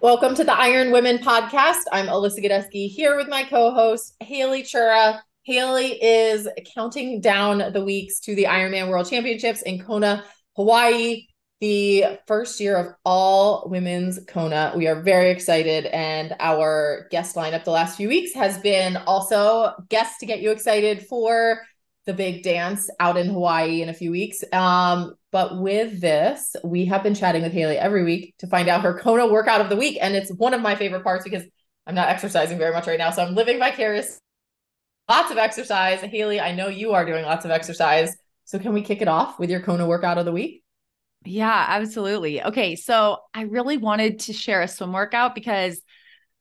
Welcome to the Iron Women podcast. I'm Alyssa Godesky here with my co-host Haley Chura. Haley is counting down the weeks to the Ironman World Championships in Kona, Hawaii, the first year of all women's Kona. We are very excited, and our guest lineup the last few weeks has been also guests to get you excited for the big dance out in Hawaii in a few weeks. Um, but with this, we have been chatting with Haley every week to find out her Kona workout of the week. And it's one of my favorite parts because I'm not exercising very much right now. So I'm living vicarious. Lots of exercise. Haley, I know you are doing lots of exercise. So can we kick it off with your Kona workout of the week? Yeah, absolutely. Okay. So I really wanted to share a swim workout because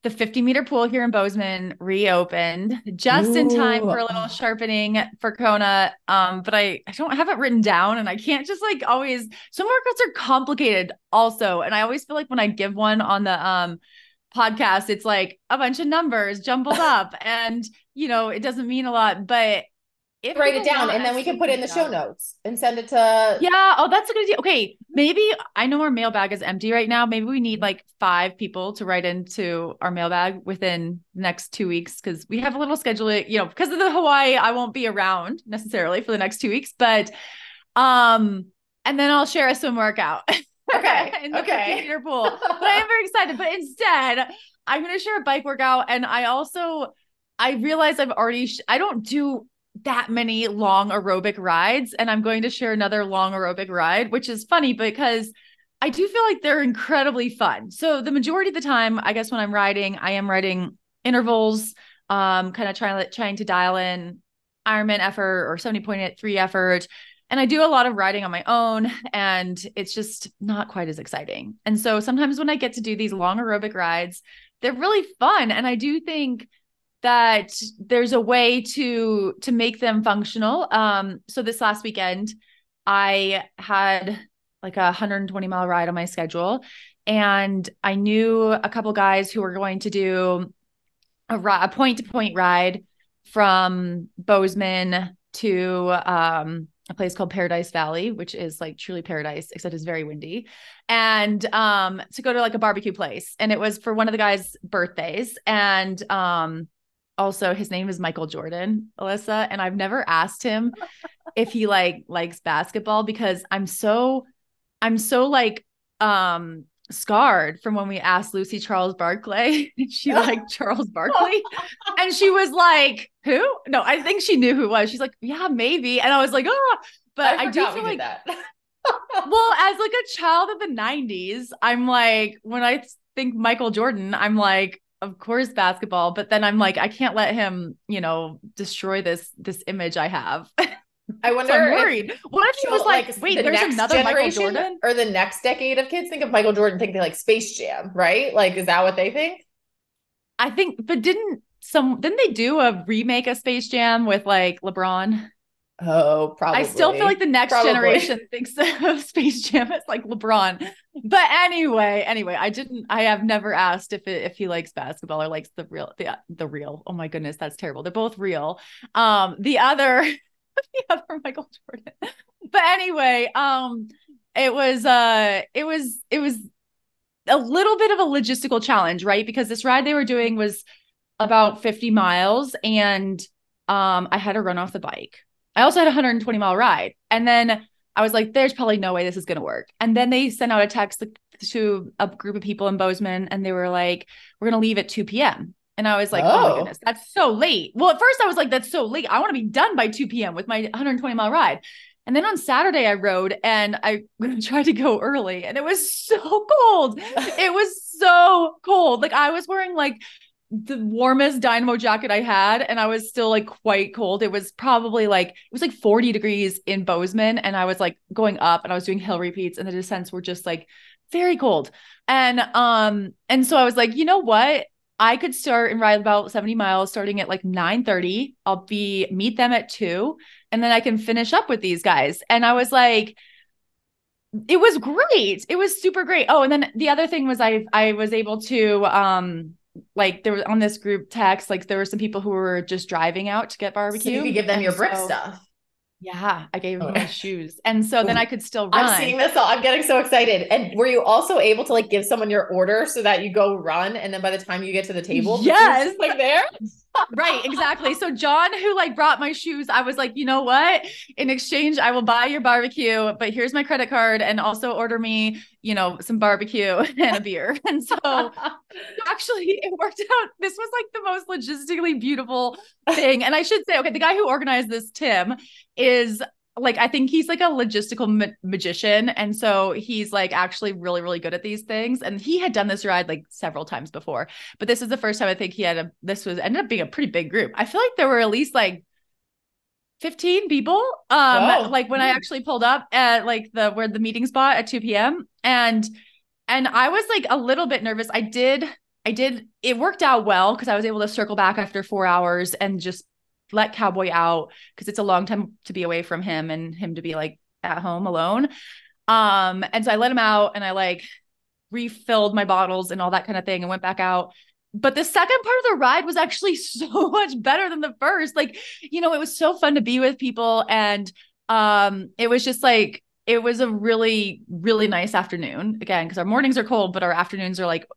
the 50 meter pool here in Bozeman reopened just Ooh. in time for a little sharpening for Kona. Um, but I, I don't have it written down and I can't just like always some workouts are complicated also. And I always feel like when I give one on the um podcast, it's like a bunch of numbers jumbled up and you know, it doesn't mean a lot, but if write it down and then we can put it in the show notes and send it to yeah oh that's a good idea. Okay maybe i know our mailbag is empty right now. Maybe we need like five people to write into our mailbag within next two weeks because we have a little schedule you know because of the hawaii i won't be around necessarily for the next two weeks but um and then i'll share a swim workout okay in the okay. meter pool. But i am very excited. But instead i'm going to share a bike workout and i also I realize I've already, sh- I don't do that many long aerobic rides and I'm going to share another long aerobic ride, which is funny because I do feel like they're incredibly fun. So the majority of the time, I guess when I'm riding, I am riding intervals, um, kind of trying trying to dial in Ironman effort or 70.3 effort. And I do a lot of riding on my own and it's just not quite as exciting. And so sometimes when I get to do these long aerobic rides, they're really fun. And I do think that there's a way to to make them functional. Um, so this last weekend, I had like a 120 mile ride on my schedule, and I knew a couple guys who were going to do a, point to point ride from Bozeman to um, a place called Paradise Valley, which is like truly paradise, except it's very windy. And um, to go to like a barbecue place. And it was for one of the guys' birthdays. And um, also his name is Michael Jordan, Alyssa, and I've never asked him if he like likes basketball because I'm so I'm so like um scarred from when we asked Lucy Charles Barclay she liked Charles Barkley. And she was like who? No I think she knew who it was. She's like yeah maybe. And I was like oh but I, I do feel like that. Well as like a child of the 90s I'm like when I think Michael Jordan I'm like of course basketball but then i'm like i can't let him you know destroy this this image i have I wonder. so I'm worried. If, what if he was like, like wait, the there's another Michael Jordan, or the next decade of kids think of Michael Jordan, think they like Space Jam, right? Like, is that what they think? I think, but didn't some didn't they do a remake of Space Jam with like LeBron? Oh, probably. I still feel like the next probably. generation thinks of Space Jam as like LeBron. But anyway, anyway, I didn't. I have never asked if it, if he likes basketball or likes the real the the real. Oh my goodness, that's terrible. They're both real. Um, the other the other Michael Jordan. But anyway, um, it was uh, it was it was a little bit of a logistical challenge, right? Because this ride they were doing was about 50 miles, and um, I had to run off the bike I also had a 120 mile ride. And then I was like, there's probably no way this is going to work. And then they sent out a text to a group of people in Bozeman and they were like, we're going to leave at 2 p.m. And I was like, oh. oh. my goodness, that's so late. Well, at first I was like, that's so late. I want to be done by 2 p.m. with my 120 mile ride. And then on Saturday I rode and I tried to go early and it was so cold. it was so cold. Like I was wearing like the warmest dynamo jacket I had, and I was still like quite cold. It was probably like it was like 40 degrees in Bozeman, and I was like going up and I was doing hill repeats, and the descents were just like very cold. And um, and so I was like, you know what? I could start and ride about 70 miles starting at like 9 30. I'll be meet them at two, and then I can finish up with these guys. And I was like, it was great. It was super great. Oh, and then the other thing was I I was able to um like there was on this group text, like there were some people who were just driving out to get barbecue. So you could give them your brick so- stuff. Yeah, I gave them my oh. shoes. And so then oh. I could still run. I'm seeing this all. I'm getting so excited. And were you also able to like give someone your order so that you go run and then by the time you get to the table, Yes. like there? Right exactly. So john who like brought my shoes i was like you know what? In exchange i will buy your barbecue but here's my credit card and also order me you know some barbecue and a beer. And so actually it worked out. This was like the most logistically beautiful thing. And i should say okay the guy who organized this tim is like i think he's like a logistical ma- magician and so he's like actually really really good at these things and he had done this ride like several times before but this is the first time i think he had a this was ended up being a pretty big group. I feel like there were at least like 15 people um like when i actually pulled up at like the where the meeting spot at 2 p.m and and i was like a little bit nervous. I did i did it worked out well because i was able to circle back after four hours and just let cowboy out because it's a long time to be away from him and him to be like at home alone. Um and so i let him out and i like refilled my bottles and all that kind of thing and went back out. But the second part of the ride was actually so much better than the first. Like you know it was so fun to be with people and um it was just like it was a really really nice afternoon. Again because our mornings are cold but our afternoons are like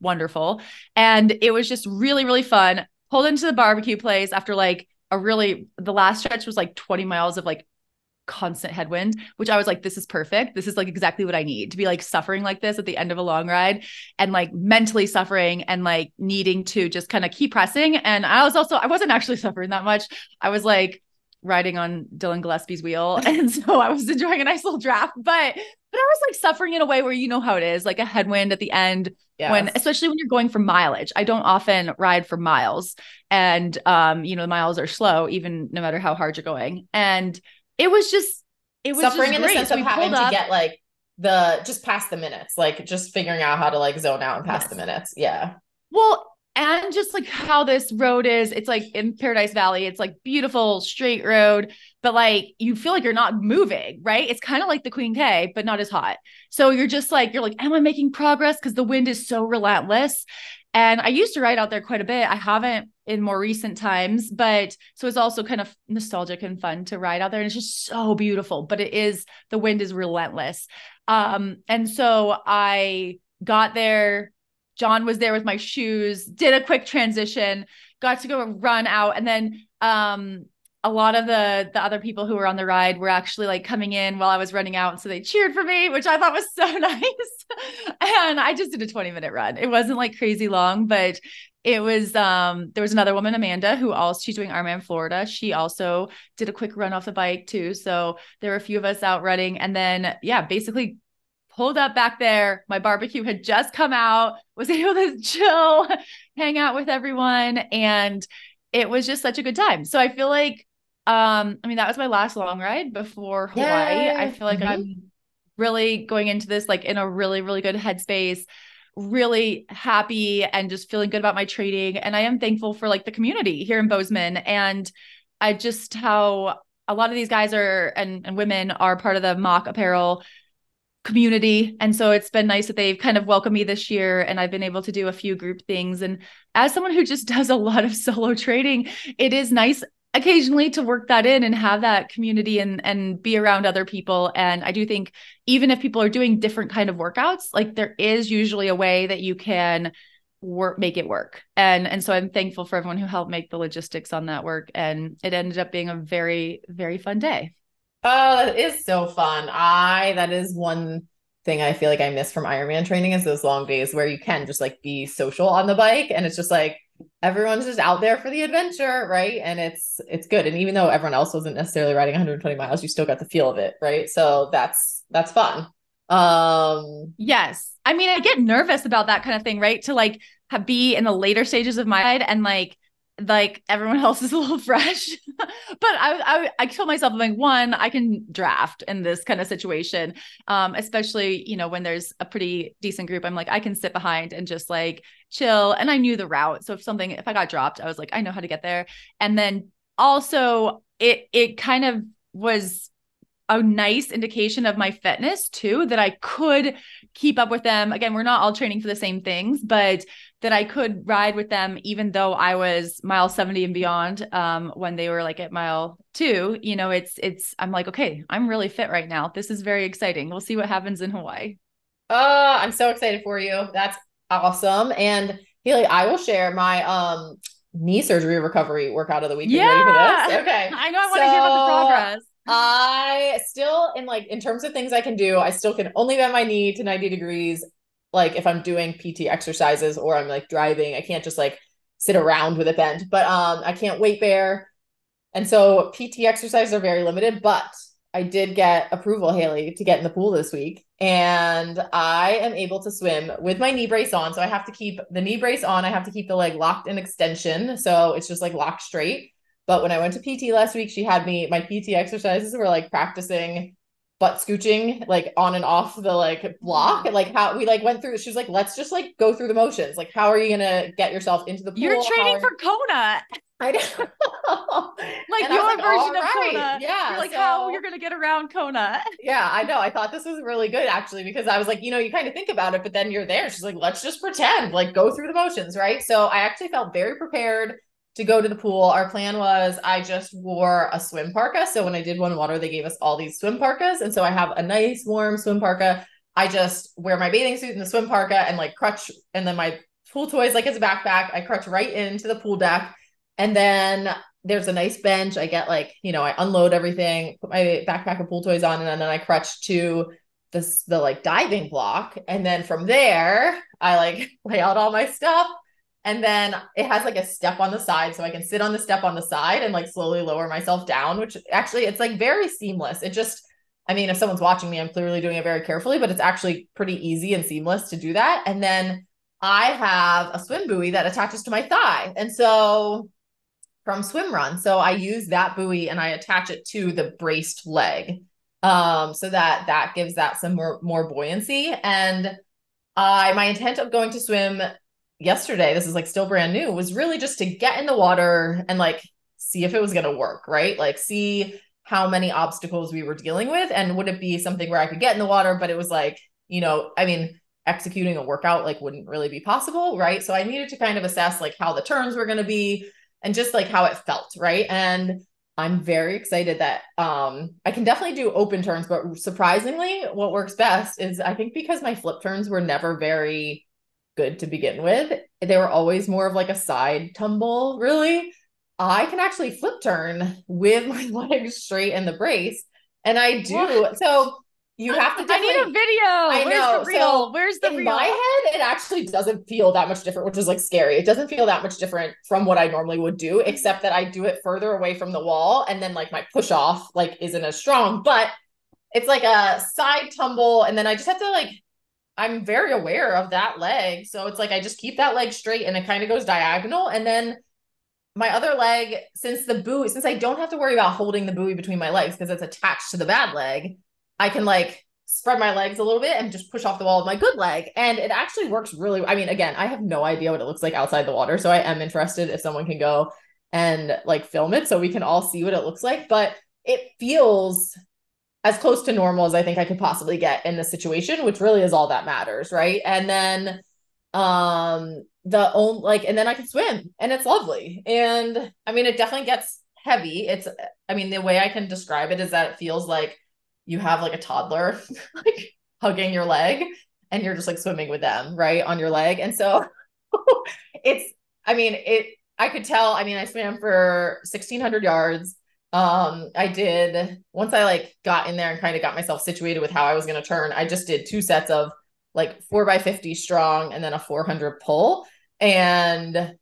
wonderful. And it was just really really fun. Pulled into the barbecue place after like a really the last stretch was like 20 miles of like constant headwind which i was like this is perfect. This is like exactly what i need to be like suffering like this at the end of a long ride and like mentally suffering and like needing to just kind of keep pressing. And i was also i wasn't actually suffering that much. I was like riding on dylan gillespie's wheel and so i was enjoying a nice little draft but but i was like suffering in a way where you know how it is like a headwind at the end Yes. when especially when you're going for mileage i don't often ride for miles and um you know the miles are slow even no matter how hard you're going and it was just it was suffering in the sense of we having to get like the just past the minutes, like just figuring out how to like zone out and pass Yes. the minutes. Yeah. Well, and just like how this road is, it's like in Paradise Valley, it's like beautiful straight road, but like you feel like you're not moving, right? It's kind of like the Queen K, but not as hot. So you're just like, you're like, am I making progress? Because the wind is so relentless. And I used to ride out there quite a bit. I haven't in more recent times, but so it's also kind of nostalgic and fun to ride out there. And it's just so beautiful, but it is the wind is relentless. Um, and so I got there. John was there with my shoes, did a quick transition, got to go run out. And then um a lot of the the other people who were on the ride were actually like coming in while I was running out. So they cheered for me, which I thought was so nice. and I just did a 20 minute run. It wasn't like crazy long, but it was um there was another woman, Amanda, who also she's doing Ironman Florida. She also did a quick run off the bike too. So there were a few of us out running. And then yeah, basically pulled up back there. My barbecue had just come out, was able to chill, hang out with everyone. And it was just such a good time. So I feel like um, I mean, that was my last long ride before Hawaii. I feel like Mhm. I'm really going into this like in a really, really good headspace, really happy and just feeling good about my trading And I am thankful for like the community here in Bozeman and I just how a lot of these guys are and, and women are part of the mock apparel community. And so it's been nice that they've kind of welcomed me this year and I've been able to do a few group things. And as someone who just does a lot of solo trading, it is nice occasionally to work that in and have that community and and be around other people and i do think even if people are doing different kind of workouts like there is usually a way that you can work make it work and and so i'm thankful for everyone who helped make the logistics on that work and it ended up being a very very fun day Oh, that is so fun. I that is one thing I feel like I miss from Ironman training is those long days where you can just like be social on the bike and it's just like everyone's just out there for the adventure, right? And it's it's good. And even though everyone else wasn't necessarily riding 120 miles, you still got the feel of it, right? So that's that's fun. Um Yes. I mean, I get nervous about that kind of thing, right? To like have, be in the later stages of my ride and like like everyone else is a little fresh. but I I I told myself I'm like one, I can draft in this kind of situation. Um, especially, you know, when there's a pretty decent group. I'm like, I can sit behind and just like chill. And I knew the route. So if something, if I got dropped, I was like, I know how to get there. And then also it it kind of was a nice indication of my fitness too that I could keep up with them. Again, we're not all training for the same things, but that I could ride with them even though I was mile 70 and beyond um, when they were like at mile 2. You know, it's it's I'm like, okay, I'm really fit right now. This is very exciting. We'll see what happens in Hawaii. Uh, I'm so excited for you. That's awesome. And Haley, I will share my um knee surgery recovery workout of the week. Yeah. Okay. I know I want to hear about the progress. I still in like in terms of things I can do, I still can only bend my knee to 90 degrees. Like if I'm doing PT exercises or I'm like driving, I can't just like sit around with a bent. But um I can't weight bear. And so PT exercises are very limited, but I did get approval, Haley, to get in the pool this week. And I am able to swim with my knee brace on. So I have to keep the knee brace on. I have to keep the leg locked in extension. So it's just like locked straight. But when I went to PT last week, she had me, my PT exercises were like practicing butt scooching, like on and off the like block. Like how we like went through, she was like, let's just like go through the motions. Like, how are you to get yourself into the pool? You're training are- for Kona. I know. Like And your like, version of right. Kona. Yeah. You're like so- how you're gonna get around Kona. yeah, I know. I thought this was really good actually because I was like, you know, you kind of think about it, but then you're there. She's like, let's just pretend, like go through the motions, right? So I actually felt very prepared to go to the pool. Our plan was I just wore a swim parka. So when I did one water, they gave us all these swim parkas. And so I have a nice warm swim parka. I just wear my bathing suit and the swim parka and like crutch and then my pool toys like as a backpack. I crutch right into the pool deck. And then there's a nice bench. I get like, you know, I unload everything, put my backpack of pool toys on, and then, then I crutch to this the like diving block. And then from there, I like lay out all my stuff. And then it has like a step on the side. So I can sit on the step on the side and like slowly lower myself down, which actually it's like very seamless. It just, I mean, if someone's watching me, I'm clearly doing it very carefully, but it's actually pretty easy and seamless to do that. And then I have a swim buoy that attaches to my thigh. And so from swim run. So I use that buoy and I attach it to the braced leg. Um, so that that gives that some more more buoyancy. And I my intent of going to swim yesterday, this is like still brand new, was really just to get in the water and like see if it was gonna work, right? Like see how many obstacles we were dealing with and would it be something where I could get in the water, but it was like, you know, I mean, executing a workout like wouldn't really be possible, right? So I needed to kind of assess like how the turns were going to be and just like how it felt, right? And I'm very excited that um I can definitely do open turns, but surprisingly, what works best is I think because my flip turns were never very good to begin with, they were always more of like a side tumble, really. I can actually flip turn with my legs straight in the brace, and I do. What? So you have to. I need a video. I Where's know. the reel? So, Where's the in reel? my head, it actually doesn't feel that much different, which is like scary. It doesn't feel that much different from what I normally would do, except that I do it further away from the wall, and then like my push off like isn't as strong. But it's like a side tumble, and then I just have to like. I'm very aware of that leg, so it's like I just keep that leg straight, and it kind of goes diagonal, and then my other leg, since the buoy, since I don't have to worry about holding the buoy between my legs because it's attached to the bad leg, I can like spread my legs a little bit and just push off the wall with my good leg. And it actually works really. I mean, again, I have no idea what it looks like outside the water. So I am interested if someone can go and like film it so we can all see what it looks like. But it feels as close to normal as I think I could possibly get in this situation, which really is all that matters. Right. And then um the own like and then I can swim and it's lovely. And I mean it definitely gets heavy. It's I mean the way I can describe it is that it feels like you have like a toddler like hugging your leg and you're just like swimming with them right on your leg and so it's i mean it i could tell i mean i swam for 1600 yards um i did once i like got in there and kind of got myself situated with how i was going to turn i just did two sets of like 4 by 50 strong and then a 400 pull and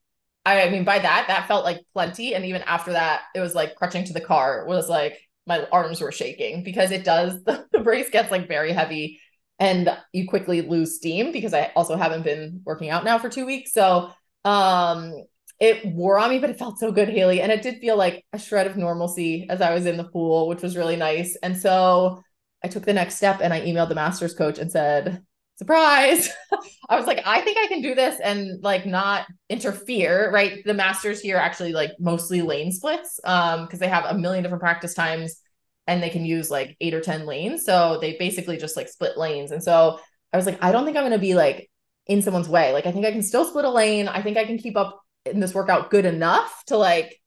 I mean, by that, that felt like plenty. And even after that, it was like crutching to the car was like my arms were shaking because it does the, the brace gets like very heavy and you quickly lose steam because I also haven't been working out now for two weeks. So um it wore on me, but it felt so good, Haley. And it did feel like a shred of normalcy as I was in the pool, which was really nice. And so I took the next step and I emailed the master's coach and said, surprise. I was like, I think I can do this and like not interfere, right? The masters here actually like mostly lane splits um because they have a million different practice times and they can use like eight or 10 lanes. So they basically just like split lanes. And so I was like, I don't think I'm going to be like in someone's way. Like I think I can still split a lane. I think I can keep up in this workout good enough to like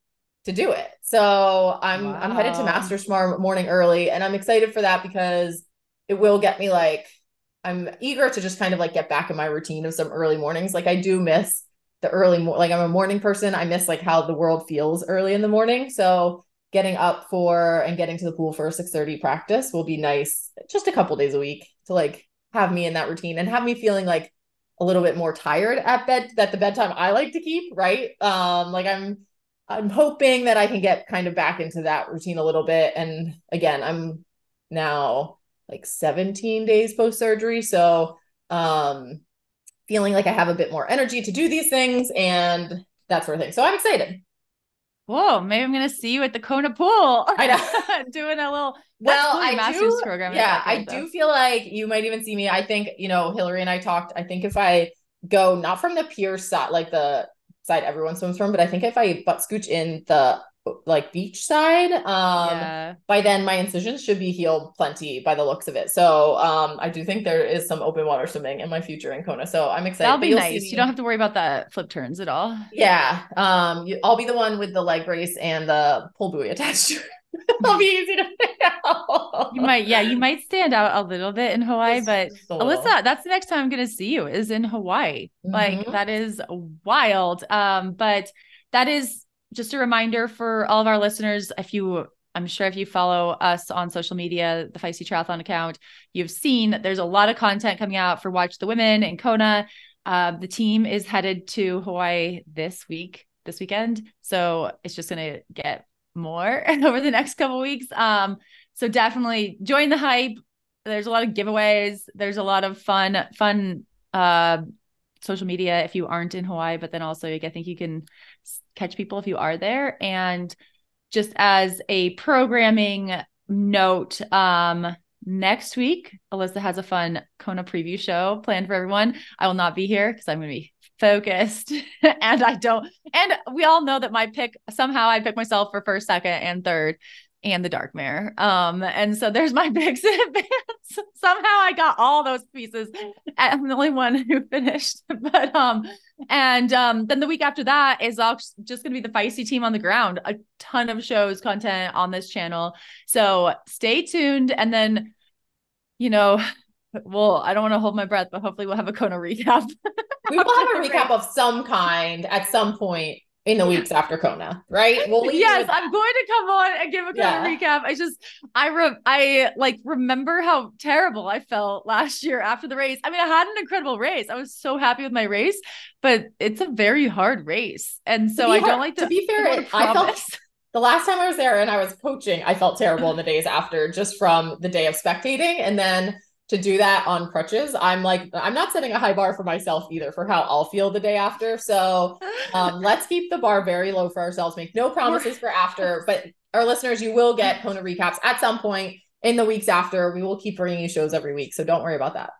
to do it. So I'm wow. I'm headed to Masters tomorrow morning early and I'm excited for that because it will get me like I'm eager to just kind of like get back in my routine of some early mornings. Like I do miss the early mo- like I'm a morning person. I miss like how the world feels early in the morning. So getting up for and getting to the pool for a 6:30 practice will be nice just a couple days a week to like have me in that routine and have me feeling like a little bit more tired at bed that the bedtime I like to keep, right? Um like I'm I'm hoping that I can get kind of back into that routine a little bit and again, I'm now like 17 days post surgery, so um feeling like I have a bit more energy to do these things and that sort of thing. So I'm excited. Whoa, maybe I'm gonna see you at the Kona pool. I know. doing a little well, cool, I master's do, program. Yeah, I do feel like you might even see me. I think, you know, Hillary and I talked. I think if I go not from the pier side, like the side everyone swims from, but I think if I butt scooch in the like beachside. um yeah. by then my incisions should be healed plenty by the looks of it so um i do think there is some open water swimming in my future in kona so i'm excited that'll be nice you don't have to worry about the flip turns at all yeah um you, i'll be the one with the leg brace and the pull buoy attached to It'll be easy to out. You might, yeah, you might stand out a little bit in Hawaii, but Alyssa, that's the next time I'm gonna see you is in Hawaii. Mm-hmm. Like that is wild. Um, but that is just a reminder for all of our listeners if you I'm sure if you follow us on social media, the Feisty Triathlon account, you've seen there's a lot of content coming out for Watch the Women in Kona. Uh, the team is headed to Hawaii this week, this weekend. So it's just going to get more over the next couple weeks. Um, so definitely join the hype. There's a lot of giveaways. There's a lot of fun, fun uh, social media if you aren't in Hawaii, but then also I think you can catch people if you are there. And just as a programming note, um, next week, Alyssa has a fun Kona preview show planned for everyone. I will not be here because I'm going to be focused and I don't, and we all know that my pick somehow I pick myself for first, second, and third and the dark mare. Um, and so there's my picks in advance. Somehow I got all those pieces. I'm the only one who finished. But um, and um, then the week after that is all just gonna be the feisty team on the ground. A ton of shows, content on this channel. So stay tuned. And then, you know, well, I don't want to hold my breath, but hopefully we'll have a Kona recap. we will have a recap of some kind at some point in the weeks after Kona, right? Well, yes, I'm going to come on and give a Kona yeah. recap. I just, I re- I like remember how terrible I felt last year after the race. I mean, I had an incredible race. I was so happy with my race, but it's a very hard race, and so I don't like to. To be fair, I felt the last time I was there and I was coaching, I felt terrible in the days after, just from the day of spectating, and then to do that on crutches i'm like i'm not setting a high bar for myself either for how i'll feel the day after so um, let's keep the bar very low for ourselves make no promises for after but our listeners you will get kona recaps at some point in the weeks after we will keep bringing you shows every week so don't worry about that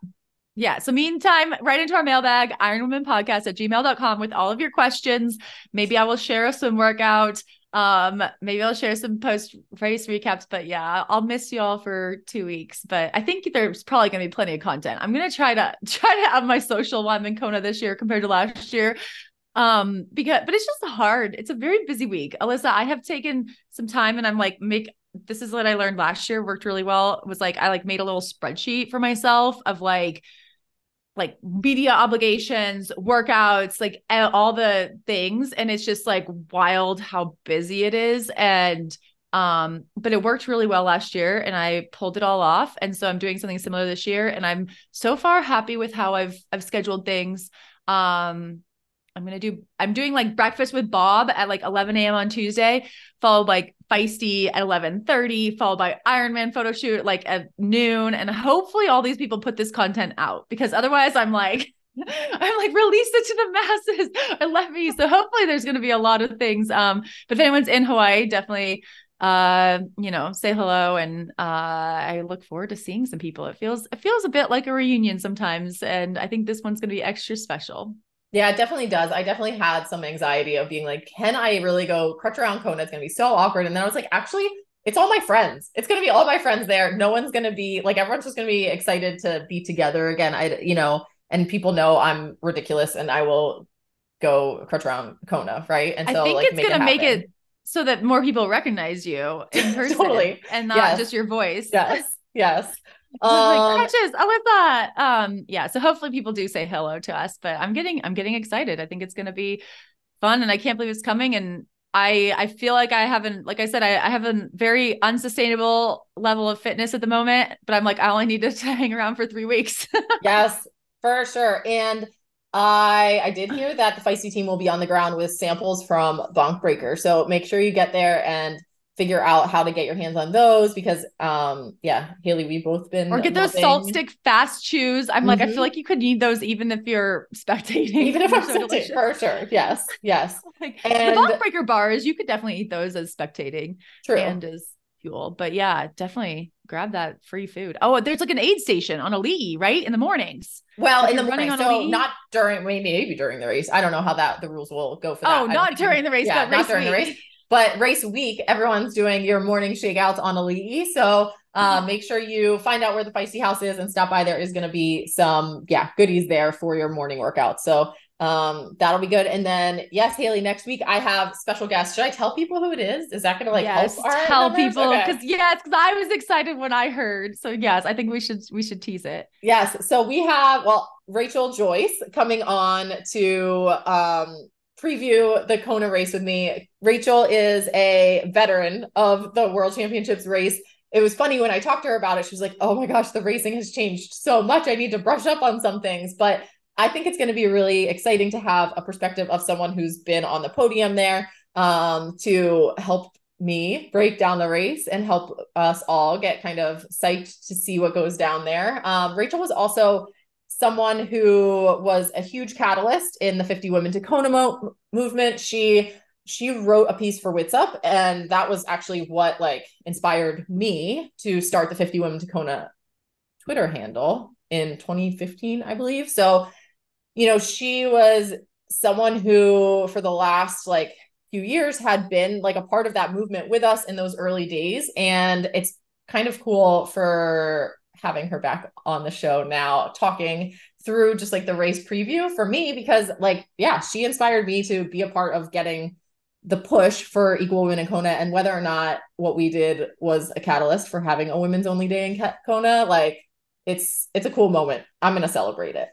yeah. So, meantime, right into our mailbag, ironwomanpodcast at gmail.com with all of your questions. Maybe I will share a swim workout. Um, maybe I'll share some post race recaps, but yeah, I'll miss you all for two weeks. But I think there's probably gonna be plenty of content. I'm gonna try to try to have my social while I'm in Kona this year compared to last year. Um, because but it's just hard. It's a very busy week. Alyssa, I have taken some time and I'm like, make this is what I learned last year, worked really well. Was like I like made a little spreadsheet for myself of like like media obligations, workouts, like all the things. And it's just like wild how busy it is. And, um, but it worked really well last year and I pulled it all off. And so I'm doing something similar this year. And I'm so far happy with how I've, I've scheduled things. Um, I'm gonna do I'm doing like breakfast with Bob at like 11 a.m. on Tuesday, followed by feisty at 11:30, followed by Ironman photo shoot like at noon. And hopefully all these people put this content out because otherwise I'm like I'm like release it to the masses and let me. So hopefully there's gonna be a lot of things. Um, but if anyone's in Hawaii, definitely uh, you know, say hello. And uh, I look forward to seeing some people. It feels it feels a bit like a reunion sometimes, and I think this one's going to be extra special. Yeah, it definitely does. I definitely had some anxiety of being like, can I really go crutch around Kona? It's gonna be so awkward. And then I was like, actually, it's all my friends. It's gonna be all my friends there. No one's gonna be like everyone's just gonna be excited to be together again. I you know, and people know I'm ridiculous and I will go crutch around Kona, right? And so I think like it's gonna it make it so that more people recognize you in person Totally. and not Yes. just your voice. Yes, yes. Um, like crutches, Alyssa. Um, yeah. So hopefully people do say hello to us, but I'm getting I'm getting excited. I think it's gonna be fun and I can't believe it's coming. And I I feel like I haven't, like I said, I, I have a very unsustainable level of fitness at the moment, but I'm like, I only need to hang around for three weeks. yes, for sure. And I I did hear that the feisty team will be on the ground with samples from Bonk Breaker. So make sure you get there and figure out how to get your hands on those because um yeah, Haley, we've both been or get those salt stick fast chews. I'm like, I feel like you could need those even if you're spectating. even if I'm so delicious. for sure. Yes, yes. Like, And- the Bonk Breaker bars, you could definitely eat those as spectating True. and as fuel. But yeah, definitely grab that free food. Oh, there's like an aid station on Ali'i, right? In the mornings. well, if in the running morning, on a so not during maybe maybe during the race. I don't know how that the rules will go for that. Oh, don't during the race, yeah, but not race during the race. But race week, everyone's doing your morning shakeouts on Ali'i. So uh, make sure you find out where the Feisty House is and stop by. There is going to be some, yeah, goodies there for your morning workout. So um, that'll be good. And then, yes, Haley, next week I have special guests. Should I tell people who it is? Is that going to like yes, tell people Okay. because yes, because I was excited when I heard. So yes, I think we should we should tease it. Yes. So we have, well, Rachel Joyce coming on to um, preview the Kona race with me. Rachel is a veteran of the World Championships race. It was funny when I talked to her about it. She was like, oh my gosh, the racing has changed so much. I need to brush up on some things. But I think it's going to be really exciting to have a perspective of someone who's been on the podium there um, to help me break down the race and help us all get kind of psyched to see what goes down there. Um, Rachel was also someone who was a huge catalyst in the 50 women to Kona mo- movement. She she wrote a piece for Witsup, and that was actually what like inspired me to start the 50 women to Kona Twitter handle in 2015, I believe. So, you know, she was someone who for the last like few years had been like a part of that movement with us in those early days and it's kind of cool for having her back on the show now talking through just like the race preview for me because like yeah she inspired me to be a part of getting the push for equal women in Kona and whether or not what we did was a catalyst for having a women's only day in Kona like it's it's a cool moment. I'm gonna celebrate it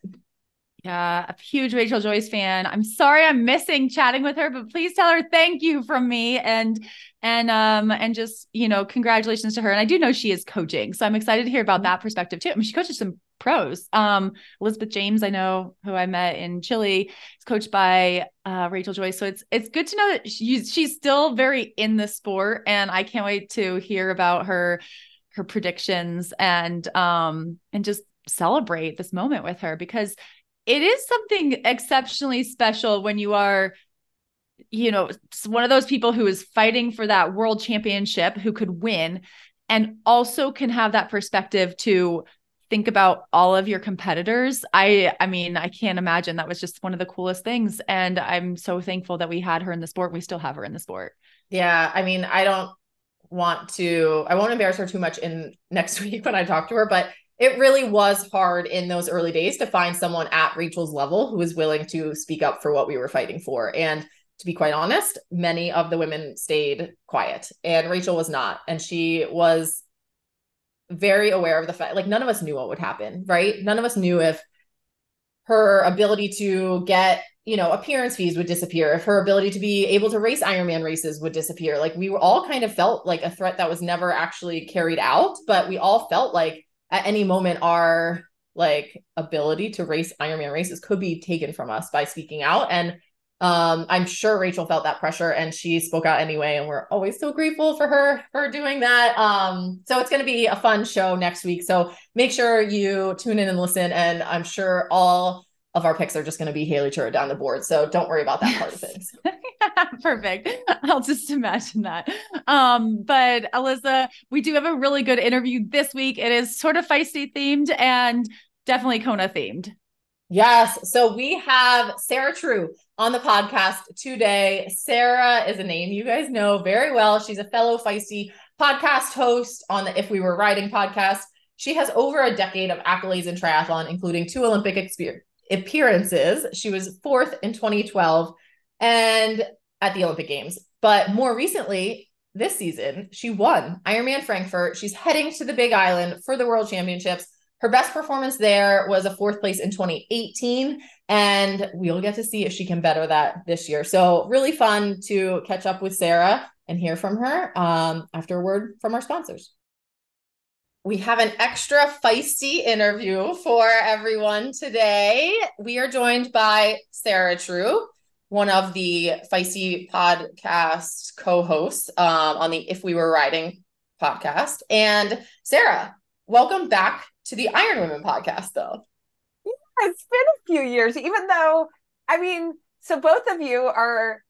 Yeah, a huge Rachel Joyce fan. I'm sorry I'm missing chatting with her, but please tell her thank you from me and and um and just you know congratulations to her. And I do know she is coaching, so I'm excited to hear about that perspective too. I mean, she coaches some pros. Um, Elizabeth James, I know who I met in Chile, is coached by uh, Rachel Joyce. So it's it's good to know that she's she's still very in the sport, and I can't wait to hear about her her predictions and um and just celebrate this moment with her because it is something exceptionally special when you are you know one of those people who is fighting for that world championship who could win and also can have that perspective to think about all of your competitors. I i mean i can't imagine that was just one of the coolest things and i'm so thankful that we had her in the sport. We still have her in the sport. Yeah, I mean, I don't want to, I won't embarrass her too much in next week when I talk to her, but it really was hard in those early days to find someone at Rachel's level who was willing to speak up for what we were fighting for. And to be quite honest, many of the women stayed quiet, and Rachel was not. And she was very aware of the fact, like, none of us knew what would happen, right? None of us knew if her ability to get you know appearance fees would disappear if her ability to be able to race ironman races would disappear like we were all kind of felt like a threat that was never actually carried out but we all felt like at any moment our like ability to race ironman races could be taken from us by speaking out. And um i'm sure rachel felt that pressure and she spoke out anyway and we're always so grateful for her for doing that. Um so it's going to be a fun show next week. So make sure you tune in and listen and i'm sure all of our picks are just going to be Haley Chura down the board. So don't worry about that part of things. Perfect. I'll just imagine that. Um, but Alyssa, we do have a really good interview this week. It is sort of feisty themed and definitely Kona themed. Yes. So we have Sarah True on the podcast today. Sarah is a name you guys know very well. She's a fellow feisty podcast host on the If We Were Riding podcast. She has over a decade of accolades in triathlon, including two Olympic experience appearances. She was fourth in 2012 and at the Olympic Games. But more recently, this season, she won Ironman Frankfurt. She's heading to the Big Island for the World Championships. Her best performance there was a fourth place in 2018, and we'll get to see if she can better that this year. So, really fun to catch up with Sarah and hear from her um, after a word from our sponsors we have an extra feisty interview for everyone today. We are joined by Sarah True, one of the feisty podcast co-hosts um, on the If We Were Riding podcast. And Sarah, welcome back to the Iron Women podcast, though. Yeah, it's been a few years, even though I mean, so both of you are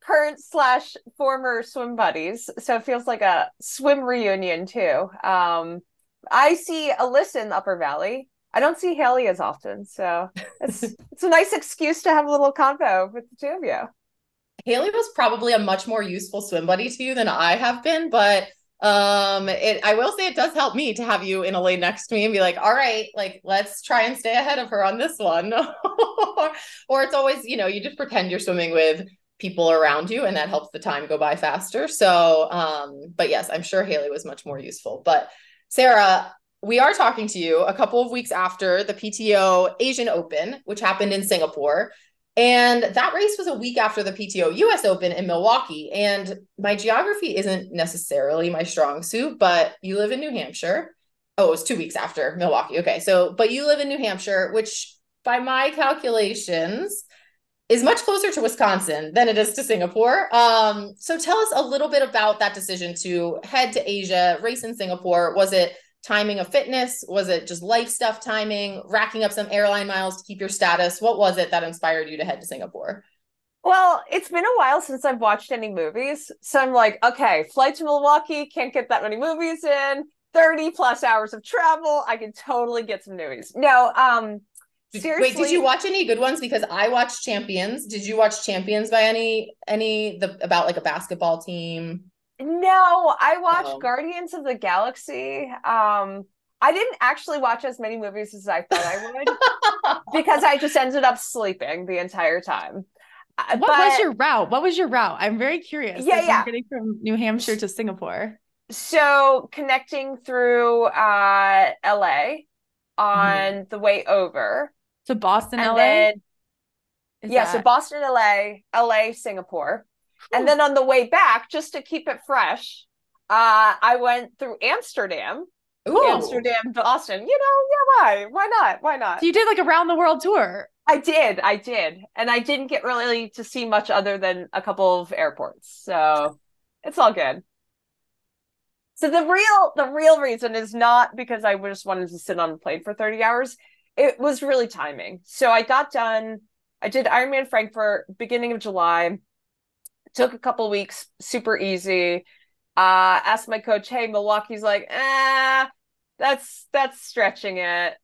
current slash former swim buddies, so it feels like a swim reunion too. Um, I see Alyssa in the Upper Valley. I don't see Haley as often, so it's it's a nice excuse to have a little convo with the two of you. Haley was probably a much more useful swim buddy to you than I have been, but um it I will say it does help me to have you in a lane next to me and be like, all right, like let's try and stay ahead of her on this one. or it's always, you know, you just pretend you're swimming with people around you and that helps the time go by faster. So um, but yes, I'm sure Haley was much more useful. But Sarah, we are talking to you a couple of weeks after the PTO Asian Open, which happened in Singapore. And that race was a week after the PTO US Open in Milwaukee. And my geography isn't necessarily my strong suit, but you live in New Hampshire. Oh, it was two weeks after Milwaukee. Okay. So, but you live in New Hampshire, which by my calculations is much closer to Wisconsin than it is to Singapore. Um, so tell us a little bit about that decision to head to Asia, race in Singapore. Was it timing of fitness? Was it just life stuff timing, racking up some airline miles to keep your status? What was it that inspired you to head to Singapore? Well, it's been a while since I've watched any movies. So I'm like, okay, flight to Milwaukee, can't get that many movies in. 30 plus hours of travel. I can totally get some movies. No, um, Seriously? Wait, did you watch any good ones? Because I watched Champions. Did you watch Champions by any any the about like a basketball team? No, I watched oh. Guardians of the Galaxy. Um, I didn't actually watch as many movies as I thought I would because I just ended up sleeping the entire time. Uh, what but, was your route? What was your route? I'm very curious. Yeah, yeah. Getting from New Hampshire to Singapore. So connecting through uh, LA on mm-hmm. the way over to Boston, and LA. Then, yeah, that... so Boston, LA, LA, Singapore, and then on the way back, just to keep it fresh, uh, I went through Amsterdam. Ooh. Amsterdam, Boston. You know, yeah, why? Why not? Why not? So you did like a round the world tour. I did, I did, and I didn't get really to see much other than a couple of airports. So it's all good. So the real the real reason is not because I just wanted to sit on a plane for 30 hours it was really timing. So I got done. I did Ironman Frankfurt beginning of July. Took a couple weeks, super easy. Uh, asked my coach, "Hey, Milwaukee's like, ah, that's that's stretching it.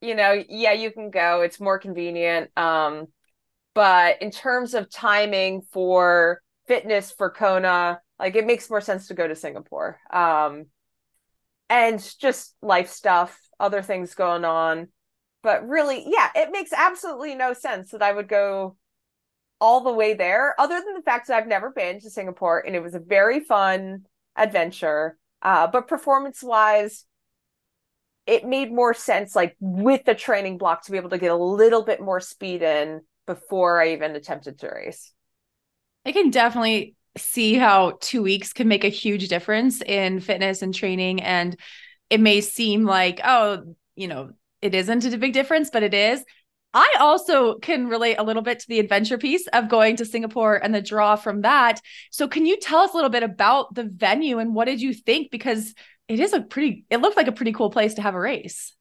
You know, yeah, you can go. It's more convenient. Um, but in terms of timing for fitness for Kona, like it makes more sense to go to Singapore. Um, and just life stuff, other things going on but really, yeah, it makes absolutely no sense that I would go all the way there, other than the fact that I've never been to Singapore and it was a very fun adventure. Uh, but performance wise, it made more sense, like with the training block, to be able to get a little bit more speed in before I even attempted to race. I can definitely see how two weeks can make a huge difference in fitness and training. And it may seem like, oh, you know, it isn't a big difference, but it is. I also can relate a little bit to the adventure piece of going to Singapore and the draw from that. So, can you tell us a little bit about the venue and what did you think? Because it is a pretty, it looked like a pretty cool place to have a race.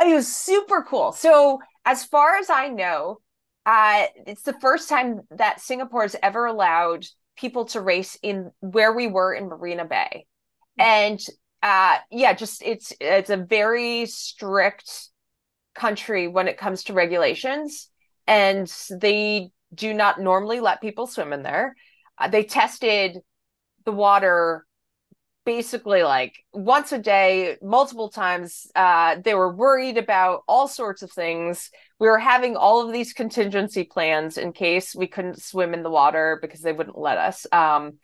It was super cool. So, as far as I know, uh, it's the first time that Singapore has ever allowed people to race in where we were in Marina Bay. And uh, yeah, just it's it's a very strict country when it comes to regulations, and they do not normally let people swim in there. Uh, they tested the water basically like once a day, multiple times. Uh, they were worried about all sorts of things. We were having all of these contingency plans in case we couldn't swim in the water because they wouldn't let us. Um,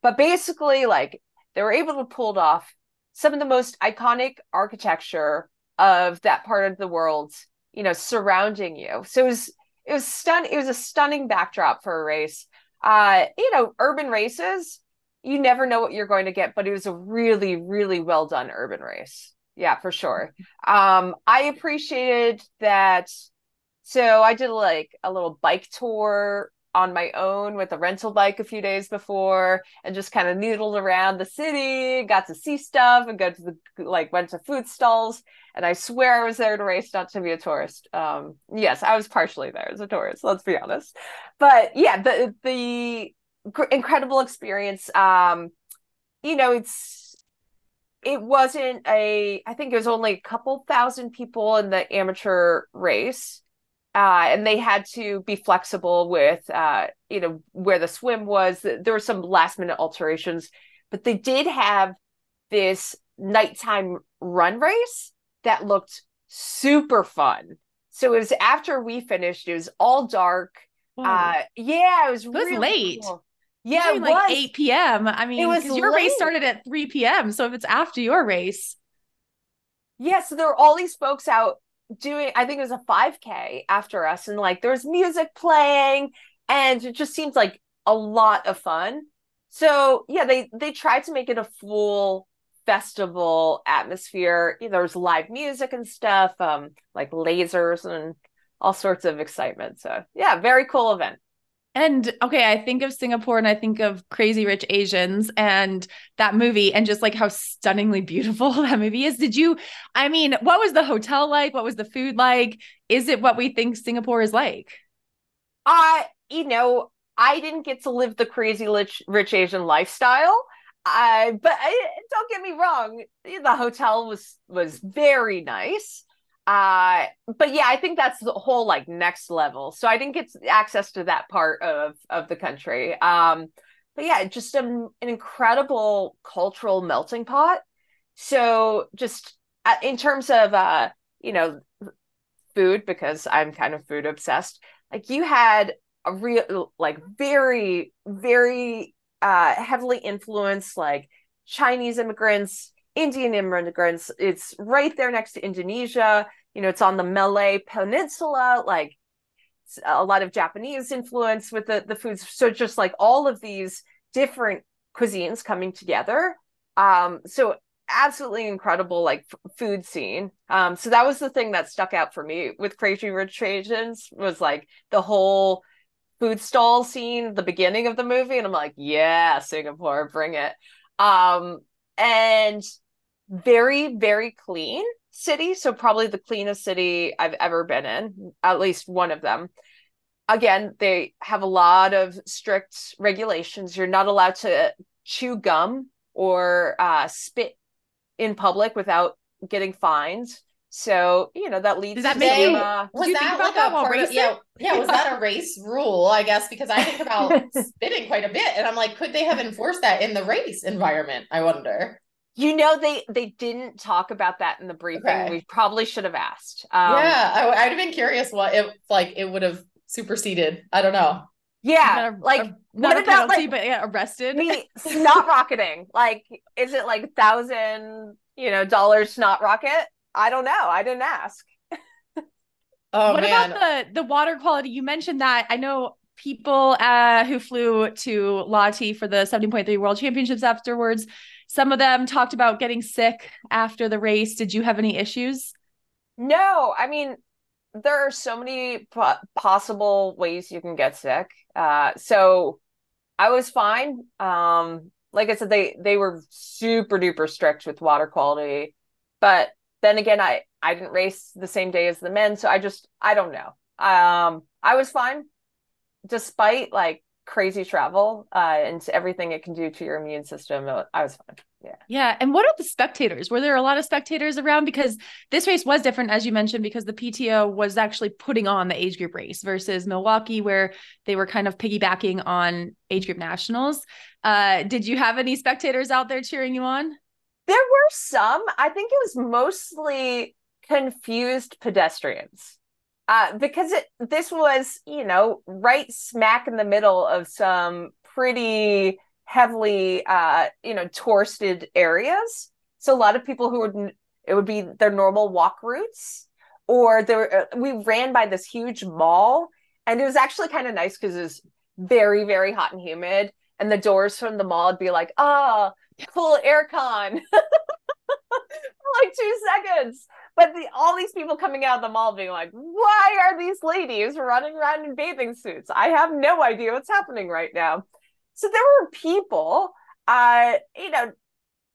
but basically, like they were able to pull off some of the most iconic architecture of that part of the world, you know, surrounding you. So it was it was stun it was a stunning backdrop for a race. Uh, you know, urban races you never know what you're going to get, but it was a really, really well done urban race. Yeah, for sure. Um, I appreciated that. So I did like a little bike tour on my own with a rental bike a few days before and just kind of noodled around the city, got to see stuff and go to the like went to food stalls. And I swear I was there to race, not to be a tourist. Um, yes, I was partially there as a tourist, let's be honest. But yeah, the the incredible experience. Um, you know, it's it wasn't a. I think it was only a couple thousand people in the amateur race, uh, and they had to be flexible with, uh, you know, where the swim was. There were some last minute alterations, but they did have this nighttime run race that looked super fun. So it was after we finished, it was all dark. Uh yeah, it was, it was really late. Cool. Yeah, like was. 8 p.m. I mean, it was your late. race started at 3 p.m. So if it's after your race. Yeah, so there were all these folks out doing, I think it was a 5K after us, and like there was music playing, and it just seems like a lot of fun. So yeah, they they tried to make it a full festival atmosphere. You know, there was live music and stuff, um, like lasers and all sorts of excitement. So yeah, very cool event. And okay, I think of Singapore and I think of Crazy Rich Asians and that movie and just like how stunningly beautiful that movie is. Did you, I mean, what was the hotel like? What was the food like? Is it what we think Singapore is like? Uh, you know, I didn't get to live the crazy rich, rich Asian lifestyle. I, but I, don't get me wrong, the hotel was was very nice. Uh but yeah i think that's the whole like next level. So i didn't get access to that part of of the country. Um but yeah just an, an incredible cultural melting pot. So just uh, in terms of uh you know food because i'm kind of food obsessed like you had a real like very very uh heavily influenced like chinese immigrants Indian immigrants. It's right there next to Indonesia. You know, it's on the Malay Peninsula, like a lot of Japanese influence with the, the foods. So just like all of these different cuisines coming together. Um, so absolutely incredible like f- food scene. Um, so that was the thing that stuck out for me with Crazy Rich Asians was like the whole food stall scene, the beginning of the movie, and I'm like, yeah, Singapore, bring it. Um, and very very clean city so probably the cleanest city i've ever been in at least one of them. Again they have a lot of strict regulations. You're not allowed to chew gum or uh, spit in public without getting fined so you know that leads Does that to make you, was you that think like about that a while part of, yeah, yeah, was that a race rule? I guess because I think about spitting quite a bit, and I'm like, could they have enforced that in the race environment? I wonder. You know, they they didn't talk about that in the briefing. Okay. We probably should have asked. Um, yeah, I, I'd have been curious what if like it would have superseded. I don't know. yeah. Not a- like, a- not what a about penalty, like but yeah, arrested. me snot rocketing? Like, is it like thousand, you know, dollars snot rocket? I don't know. I didn't ask. Oh what man, about the the water quality? You mentioned that. I know people uh, who flew to Lahti for the 70.3 World Championships afterwards. Some of them talked about getting sick after the race. Did you have any issues? No, I mean, there are so many po- possible ways you can get sick. Uh, so I was fine. Um, like I said, they they were super duper strict with water quality, but then again, I I didn't race the same day as the men, so I just I don't know. Um, I was fine, despite like crazy travel uh, and everything it can do to your immune system. I was fine. Yeah. Yeah. And what are the spectators? Were there a lot of spectators around? Because this race was different, as you mentioned, because the PTO was actually putting on the age group race versus Milwaukee, where they were kind of piggybacking on age group nationals. Uh, did you have any spectators out there cheering you on? There were some. I think it was mostly confused pedestrians. Uh, because it this was, you know, right smack in the middle of some pretty heavily uh, you know, touristed areas. So a lot of people who would it would be their normal walk routes or there uh, we ran by this huge mall and it was actually kind of nice because it was very very hot and humid and the doors from the mall would be like oh cool aircon like two seconds. But the, all these people coming out of the mall being like, why are these ladies running around in bathing suits? I have no idea what's happening right now. So there were people, uh, you know,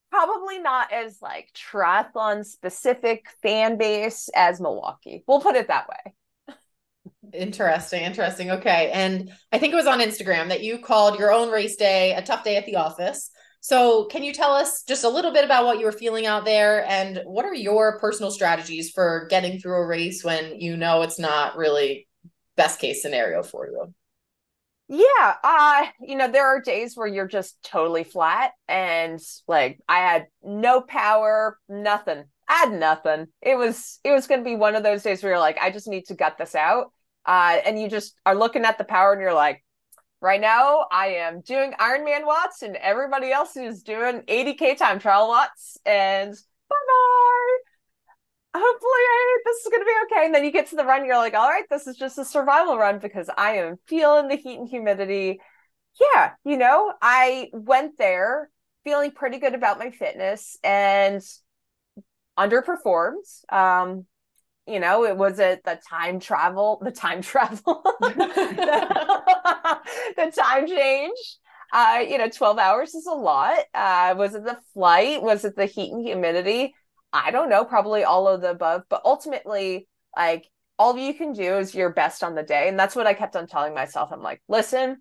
probably not as like triathlon specific fan base as Milwaukee. We'll put it that way. Interesting, interesting. Okay. And I think it was on Instagram that you called your own race day a tough day at the office. So, can you tell us just a little bit about what you were feeling out there and what are your personal strategies for getting through a race when you know it's not really best case scenario for you? Yeah, uh, you know, there are days where you're just totally flat and like I had no power, nothing. I had nothing. It was it was going to be one of those days where you're like I just need to gut this out. Uh, and you just are looking at the power and you're like Right now, I am doing Ironman watts, and everybody else is doing 80k time trial watts. And bye bye. Hopefully, this is going to be okay. And then you get to the run, you're like, all right, this is just a survival run because I am feeling the heat and humidity. Yeah, you know, I went there feeling pretty good about my fitness and underperformed. Um, you know it was it the time travel the time travel? The time change? Uh you know 12 hours is a lot. Uh was it the flight? Was it the heat and humidity? I don't know probably all of the above but ultimately like all you can do is your best on the day and that's what i kept on telling myself. I'm like listen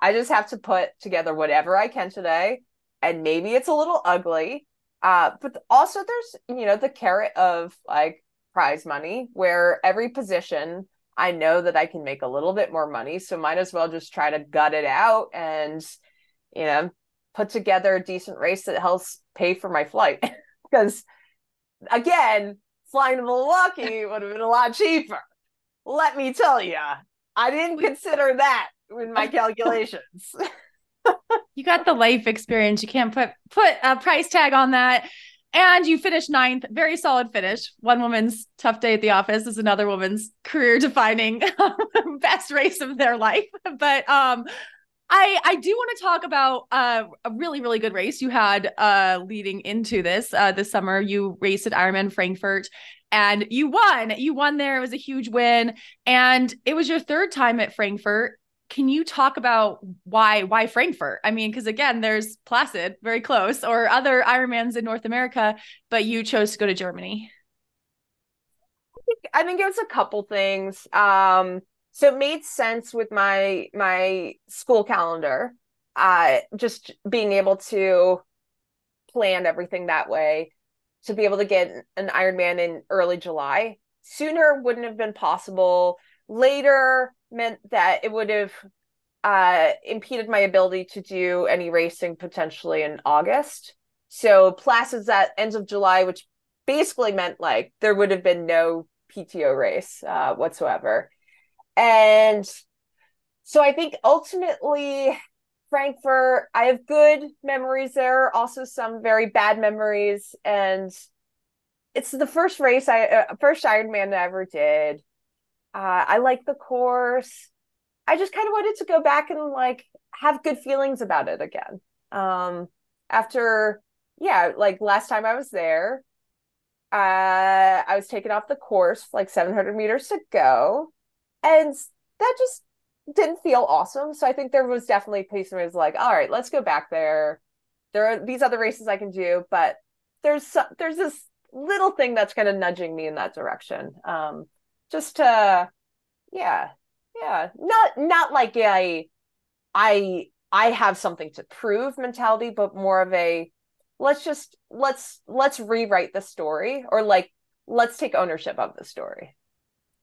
i just have to put together whatever i can today and maybe it's a little ugly. Uh but also there's you know the carrot of like prize money where every position I know that I can make a little bit more money. So might as well just try to gut it out and, you know, put together a decent race that helps pay for my flight. because again, flying to Milwaukee would have been a lot cheaper. Let me tell you, I didn't consider that in my calculations. you got the life experience. You can't put put a price tag on that. And you finished ninth, very solid finish. One woman's tough day at the office is another woman's career defining best race of their life. But um, I I do want to talk about uh, a really really good race you had uh, leading into this uh, this summer. You raced at Ironman Frankfurt and you won. You won there. It was a huge win, and it was your third time at Frankfurt can you talk about why why Frankfurt? I mean, because again, there's Placid very close or other Ironmans in North America, but you chose to go to Germany. I think, I think it was a couple things. Um, so it made sense with my my school calendar. Uh, just being able to plan everything that way to be able to get an Ironman in early July. Sooner wouldn't have been possible. Later, meant that it would have uh, impeded my ability to do any racing potentially in August. So Placid's at end of July, which basically meant like there would have been no PTO race uh, whatsoever. And so I think ultimately Frankfurt, I have good memories there, also some very bad memories. And it's the first race I, uh, first Ironman I ever did. Uh, I like the course. I just kind of wanted to go back and like have good feelings about it again. Um, after, yeah, like last time I was there, uh, I was taken off the course like 700 meters to go, and that just didn't feel awesome. So I think there was definitely a piece where it was like, all right, let's go back there. There are these other races I can do, but there's there's this little thing that's kind of nudging me in that direction. Um, just to yeah yeah not not like a i i have something to prove mentality but more of a let's just let's let's rewrite the story or like let's take ownership of the story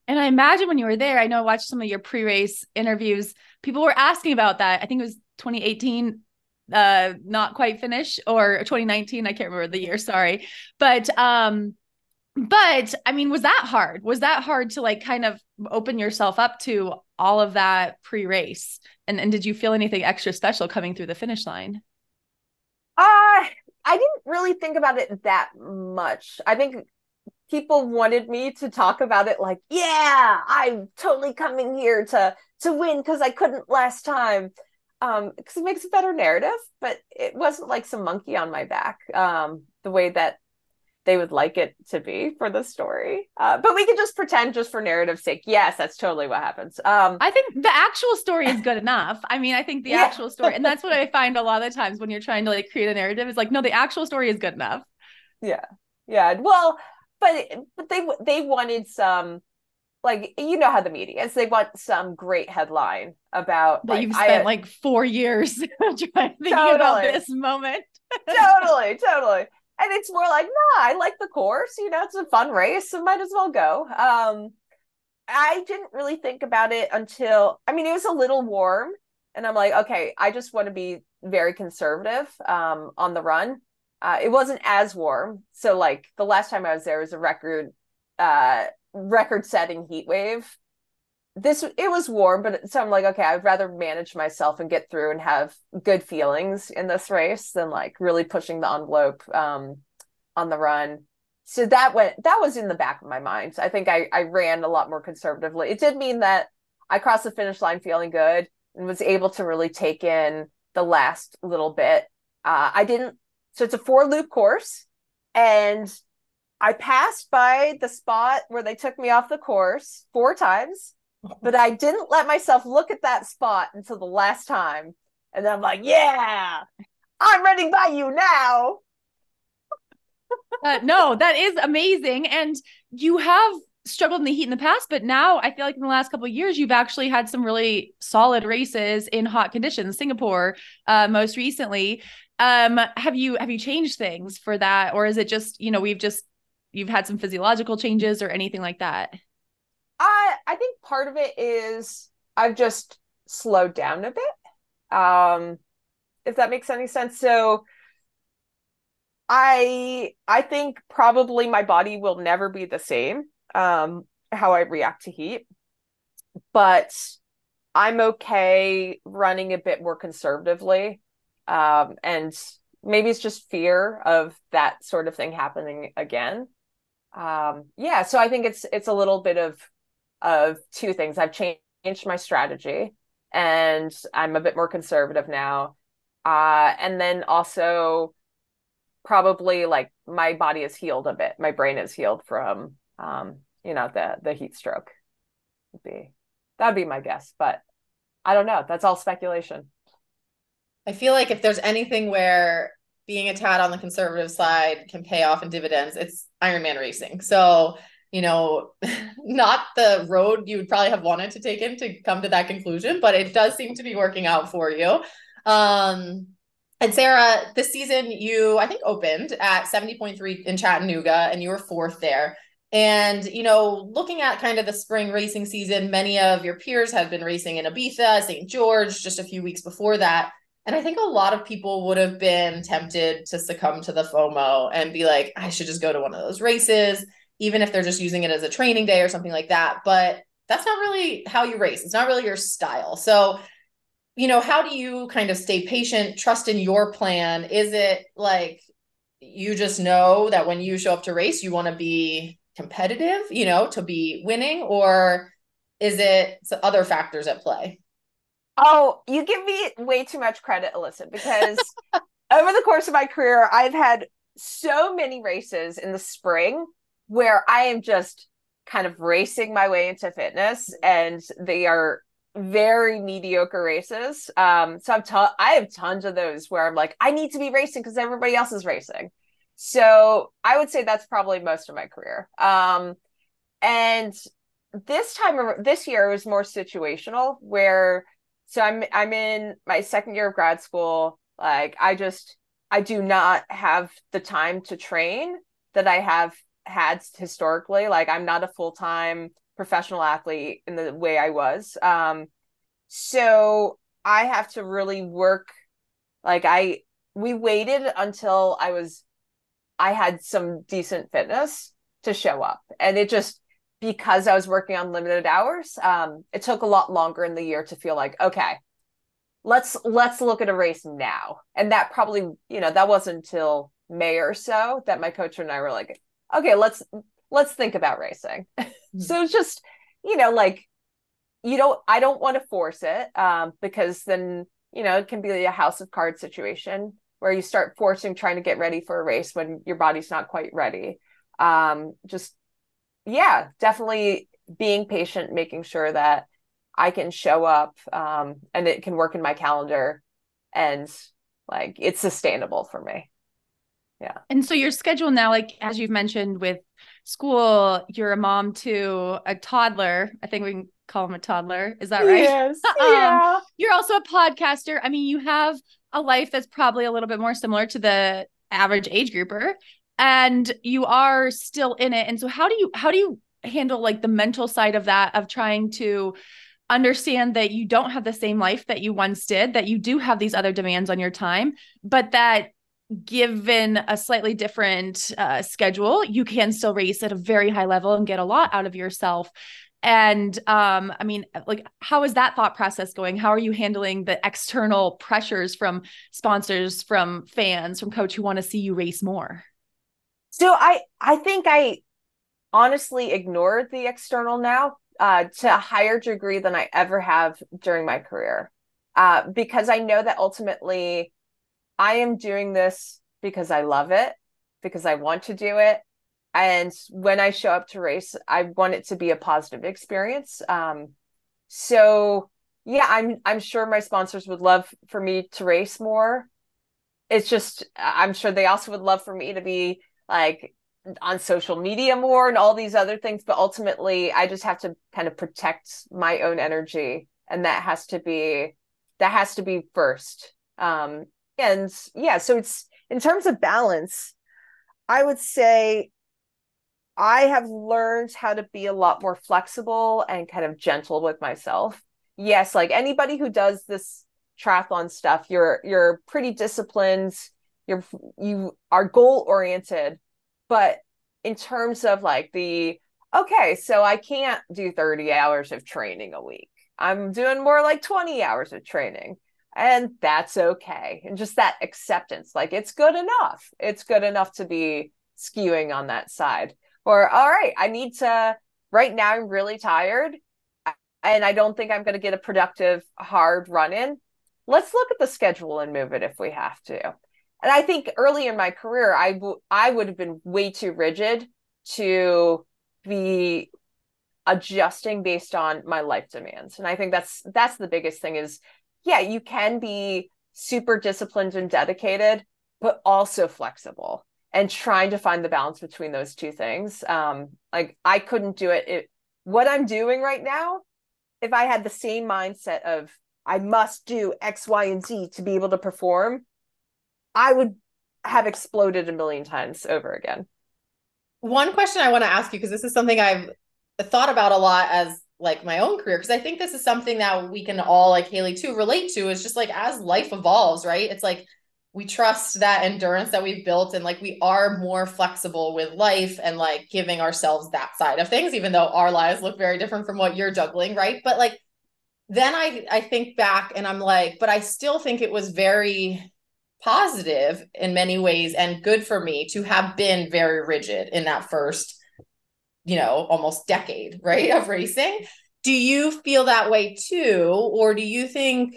And I imagine when you were there, I know I watched some of your pre-race interviews. People were asking about that. I think it was 2018, uh, not quite finished, or 2019. I can't remember the year. Sorry, but um, but I mean, was that hard? Was that hard to like kind of open yourself up to all of that pre-race? And and did you feel anything extra special coming through the finish line? Uh, I didn't really think about it that much. I think people wanted me to talk about it like, yeah, I'm totally coming here to to win because I couldn't last time. Um, because it makes a better narrative, but it wasn't like some monkey on my back, um, the way that they would like it to be for the story. Uh, but we could just pretend just for narrative sake. Yes, that's totally what happens. Um, I think the actual story is good enough. I mean, I think the Yeah. actual story, and that's what I find a lot of the times when you're trying to like create a narrative is like, no, the actual story is good enough. yeah, yeah. Well, but but they they wanted some like you know how the media is. They want some great headline about That like, you've I- spent like four years trying thinking about this moment. totally, totally. And it's more like, nah, I like the course. You know, it's a fun race, so might as well go. Um, I didn't really think about it until I mean, it was a little warm, and I'm like, okay, I just want to be very conservative um, on the run. Uh, it wasn't as warm, so like the last time I was there was a record, uh, record-setting heat wave. This it was warm, but so I'm like, okay, I'd rather manage myself and get through and have good feelings in this race than like really pushing the envelope um, on the run. So that went that was in the back of my mind. I think I I ran a lot more conservatively. It did mean that I crossed the finish line feeling good and was able to really take in the last little bit. Uh, I didn't. So it's a four loop course, and I passed by the spot where they took me off the course four times, but I didn't let myself look at that spot until the last time. And then I'm like, yeah, I'm running by you now. Uh, no, that is amazing. And you have struggled in the heat in the past, but now I feel like in the last couple of years, you've actually had some really solid races in hot conditions. Singapore, uh, most recently. Um, have you have you changed things for that, or is it just you know we've just you've had some physiological changes or anything like that? I I think part of it is I've just slowed down a bit. Um if that makes any sense. So I I think probably my body will never be the same um how I react to heat. But I'm okay running a bit more conservatively. Um and maybe it's just fear of that sort of thing happening again. Um yeah, so I think it's it's a little bit of of two things. I've changed my strategy and I'm a bit more conservative now. Uh, and then also probably like my body is healed a bit. My brain is healed from um, you know, the the heat stroke. Would be that'd be my guess, but I don't know. That's all speculation. I feel like if there's anything where being a tad on the conservative side can pay off in dividends, it's Ironman racing. So, you know, not the road you would probably have wanted to take in to come to that conclusion, but it does seem to be working out for you. Um, and Sarah, this season you I think opened at 70.3 in Chattanooga and you were fourth there. And you know, looking at kind of the spring racing season, many of your peers have been racing in Ibiza, St. George, just a few weeks before that. And I think a lot of people would have been tempted to succumb to the FOMO and be like, I should just go to one of those races, even if they're just using it as a training day or something like that. But that's not really how you race. It's not really your style. So, you know, how do you kind of stay patient, trust in your plan? Is it like you just know that when you show up to race, you want to be competitive, you know, to be winning? Or is it other factors at play? Oh, you give me way too much credit, Alyssa, because over the course of my career, I've had so many races in the spring where I am just kind of racing my way into fitness, and they are very mediocre races. Um, so I've ton- I have tons of those where I'm like, I need to be racing because everybody else is racing. So I would say that's probably most of my career. Um, and this time this year was more situational where so I'm I'm in my second year of grad school. Like I just I do not have the time to train that I have had historically. Like I'm not a full-time professional athlete in the way I was. Um so I have to really work like I we waited until I was I had some decent fitness to show up. And it just because I was working on limited hours, um, it took a lot longer in the year to feel like, okay, let's let's look at a race now. And that probably, you know, that wasn't until May or so that my coach and I were like, okay, let's let's think about racing. so it's just, you know, like you don't I don't want to force it um, because then, you know, it can be a house of cards situation where you start forcing trying to get ready for a race when your body's not quite ready. Um, just yeah, definitely being patient, making sure that I can show up um, and it can work in my calendar and like it's sustainable for me. Yeah. And so your schedule now, like as you've mentioned with school, you're a mom to a toddler. I think we can call him a toddler. Is that right? Yes. Um, yeah. You're also a podcaster. I mean, you have a life that's probably a little bit more similar to the average age grouper and you are still in it. And so how do you how do you handle like the mental side of that of trying to understand that you don't have the same life that you once did, that you do have these other demands on your time, but that given a slightly different uh, schedule, you can still race at a very high level and get a lot out of yourself. And um, I mean, like, how is that thought process going? How are you handling the external pressures from sponsors, from fans, from coach who want to see you race more? So I I think I honestly ignored the external now uh, to a higher degree than I ever have during my career, uh, because I know that ultimately I am doing this because I love it, because I want to do it, and when I show up to race, I want it to be a positive experience. Um, so yeah, I'm I'm sure my sponsors would love for me to race more. It's just I'm sure they also would love for me to be like on social media more and all these other things but ultimately i just have to kind of protect my own energy and that has to be that has to be first um and yeah so it's in terms of balance i would say i have learned how to be a lot more flexible and kind of gentle with myself. Yes like anybody who does this triathlon stuff you're you're pretty disciplined. You're you are goal oriented but in terms of like the okay so i can't do 30 hours of training a week. I'm doing more like 20 hours of training and that's okay. And just that acceptance like it's good enough. It's good enough to be skewing on that side. Or all right i need to right now i'm really tired and i don't think i'm going to get a productive hard run in let's look at the schedule and move it if we have to. And I think early in my career, I, w- I would have been way too rigid to be adjusting based on my life demands. And I think that's that's the biggest thing is yeah, you can be super disciplined and dedicated, but also flexible and trying to find the balance between those two things. Um, like I couldn't do it. it. What I'm doing right now, if I had the same mindset of I must do X, Y, and Z to be able to perform, I would have exploded a million times over again. One question I want to ask you, because this is something I've thought about a lot as like my own career, because I think this is something that we can all, like Haley too, relate to is just like as life evolves, right? It's like we trust that endurance that we've built and like we are more flexible with life and like giving ourselves that side of things, even though our lives look very different from what you're juggling, right? But like then I I think back and I'm like, but I still think it was very positive in many ways and good for me to have been very rigid in that first you know almost decade right of racing. Do you feel that way too? Or do you think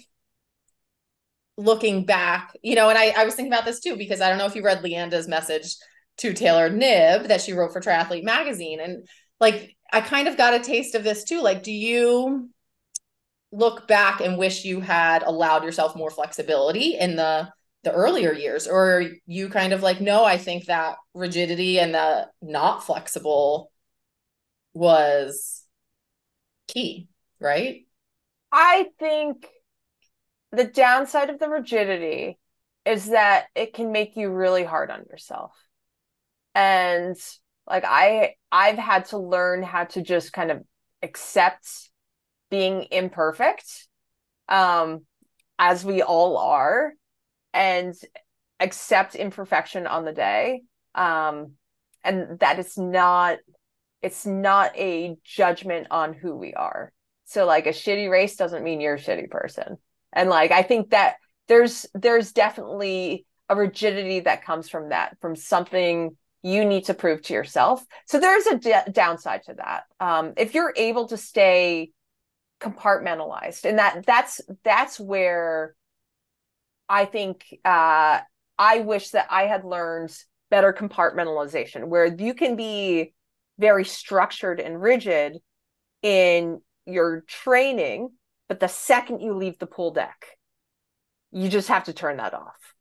looking back you know and I, I was thinking about this too because i don't know if you read leanda's message to taylor Knibb that she wrote for triathlete magazine. And like i kind of got a taste of this too. Like do you look back and wish you had allowed yourself more flexibility in the the earlier years? Or you kind of like no i think that rigidity and the not flexible was key, right? I think the downside of the rigidity is that it can make you really hard on yourself. And like I I've had to learn how to just kind of accept being imperfect um as we all are and accept imperfection on the day um and that it's not it's not a judgment on who we are. So like a shitty race doesn't mean you're a shitty person. And like i think that there's there's definitely a rigidity that comes from that from something you need to prove to yourself. So there's a d- downside to that. Um, if you're able to stay compartmentalized and that that's that's where i think uh, i wish that i had learned better compartmentalization where you can be very structured and rigid in your training but the second you leave the pool deck you just have to turn that off.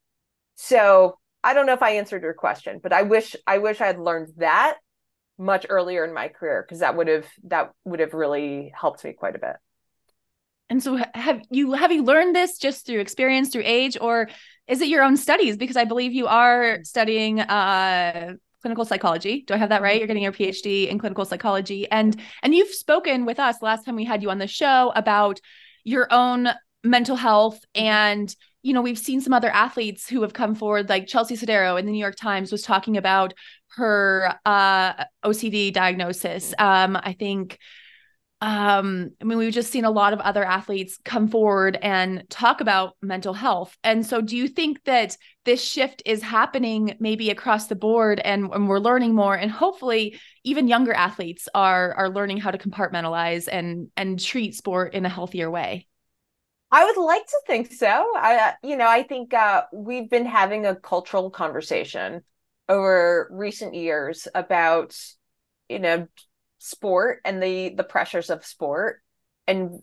So i don't know if i answered your question but i wish i wish i had learned that much earlier in my career because that would have that would have really helped me quite a bit. And so have you have you learned this just through experience through age or is it your own studies? Because i believe you are studying uh clinical psychology. Do i have that right? You're getting your phd in clinical psychology. And and you've spoken with us last time we had you on the show about your own mental health. And you know we've seen some other athletes who have come forward like chelsea sodaro in the new york times was talking about her uh ocd diagnosis. Um i think um i mean we've just seen a lot of other athletes come forward and talk about mental health. And so do you think that this shift is happening maybe across the board and, and we're learning more? And hopefully even younger athletes are are learning how to compartmentalize and and treat sport in a healthier way. I would like to think so. I, you know, I think uh, we've been having a cultural conversation over recent years about, you know, sport and the the pressures of sport and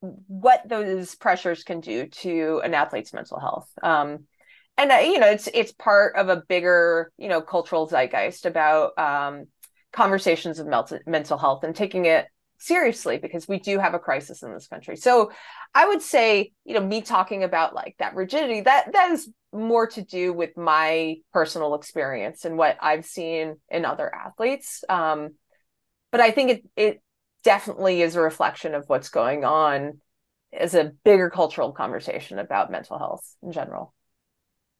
what those pressures can do to an athlete's mental health. Um, and uh, you know, it's it's part of a bigger, you know, cultural zeitgeist about um, conversations of mental mental health and taking it seriously because we do have a crisis in this country. So I would say, you know, me talking about like that rigidity, that that is more to do with my personal experience and what I've seen in other athletes. Um, but I think it it definitely is a reflection of what's going on as a bigger cultural conversation about mental health in general.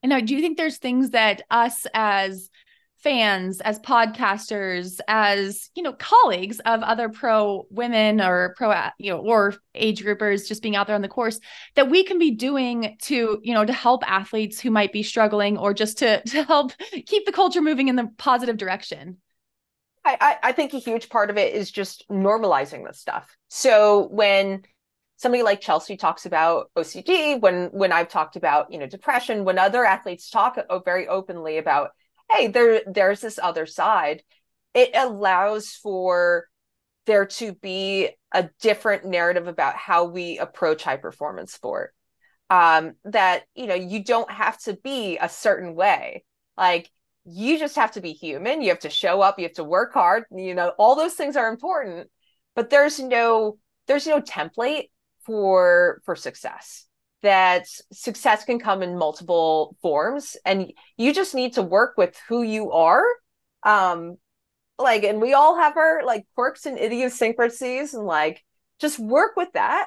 And now, do you think there's things that us as fans as podcasters as you know colleagues of other pro women or pro you know or age groupers just being out there on the course that we can be doing to you know to help athletes who might be struggling or just to to help keep the culture moving in the positive direction I, I think a huge part of it is just normalizing this stuff. So when somebody like Chelsea talks about OCD, when when I've talked about you know depression, when other athletes talk very openly about, hey, there there's this other side, it allows for there to be a different narrative about how we approach high performance sport. Um, that you know you don't have to be a certain way. Like you just have to be human. You have to show up. You have to work hard. You know all those things are important but there's no there's no template for for success. That success can come in multiple forms and you just need to work with who you are. Um like and we all have our like quirks and idiosyncrasies and like just work with that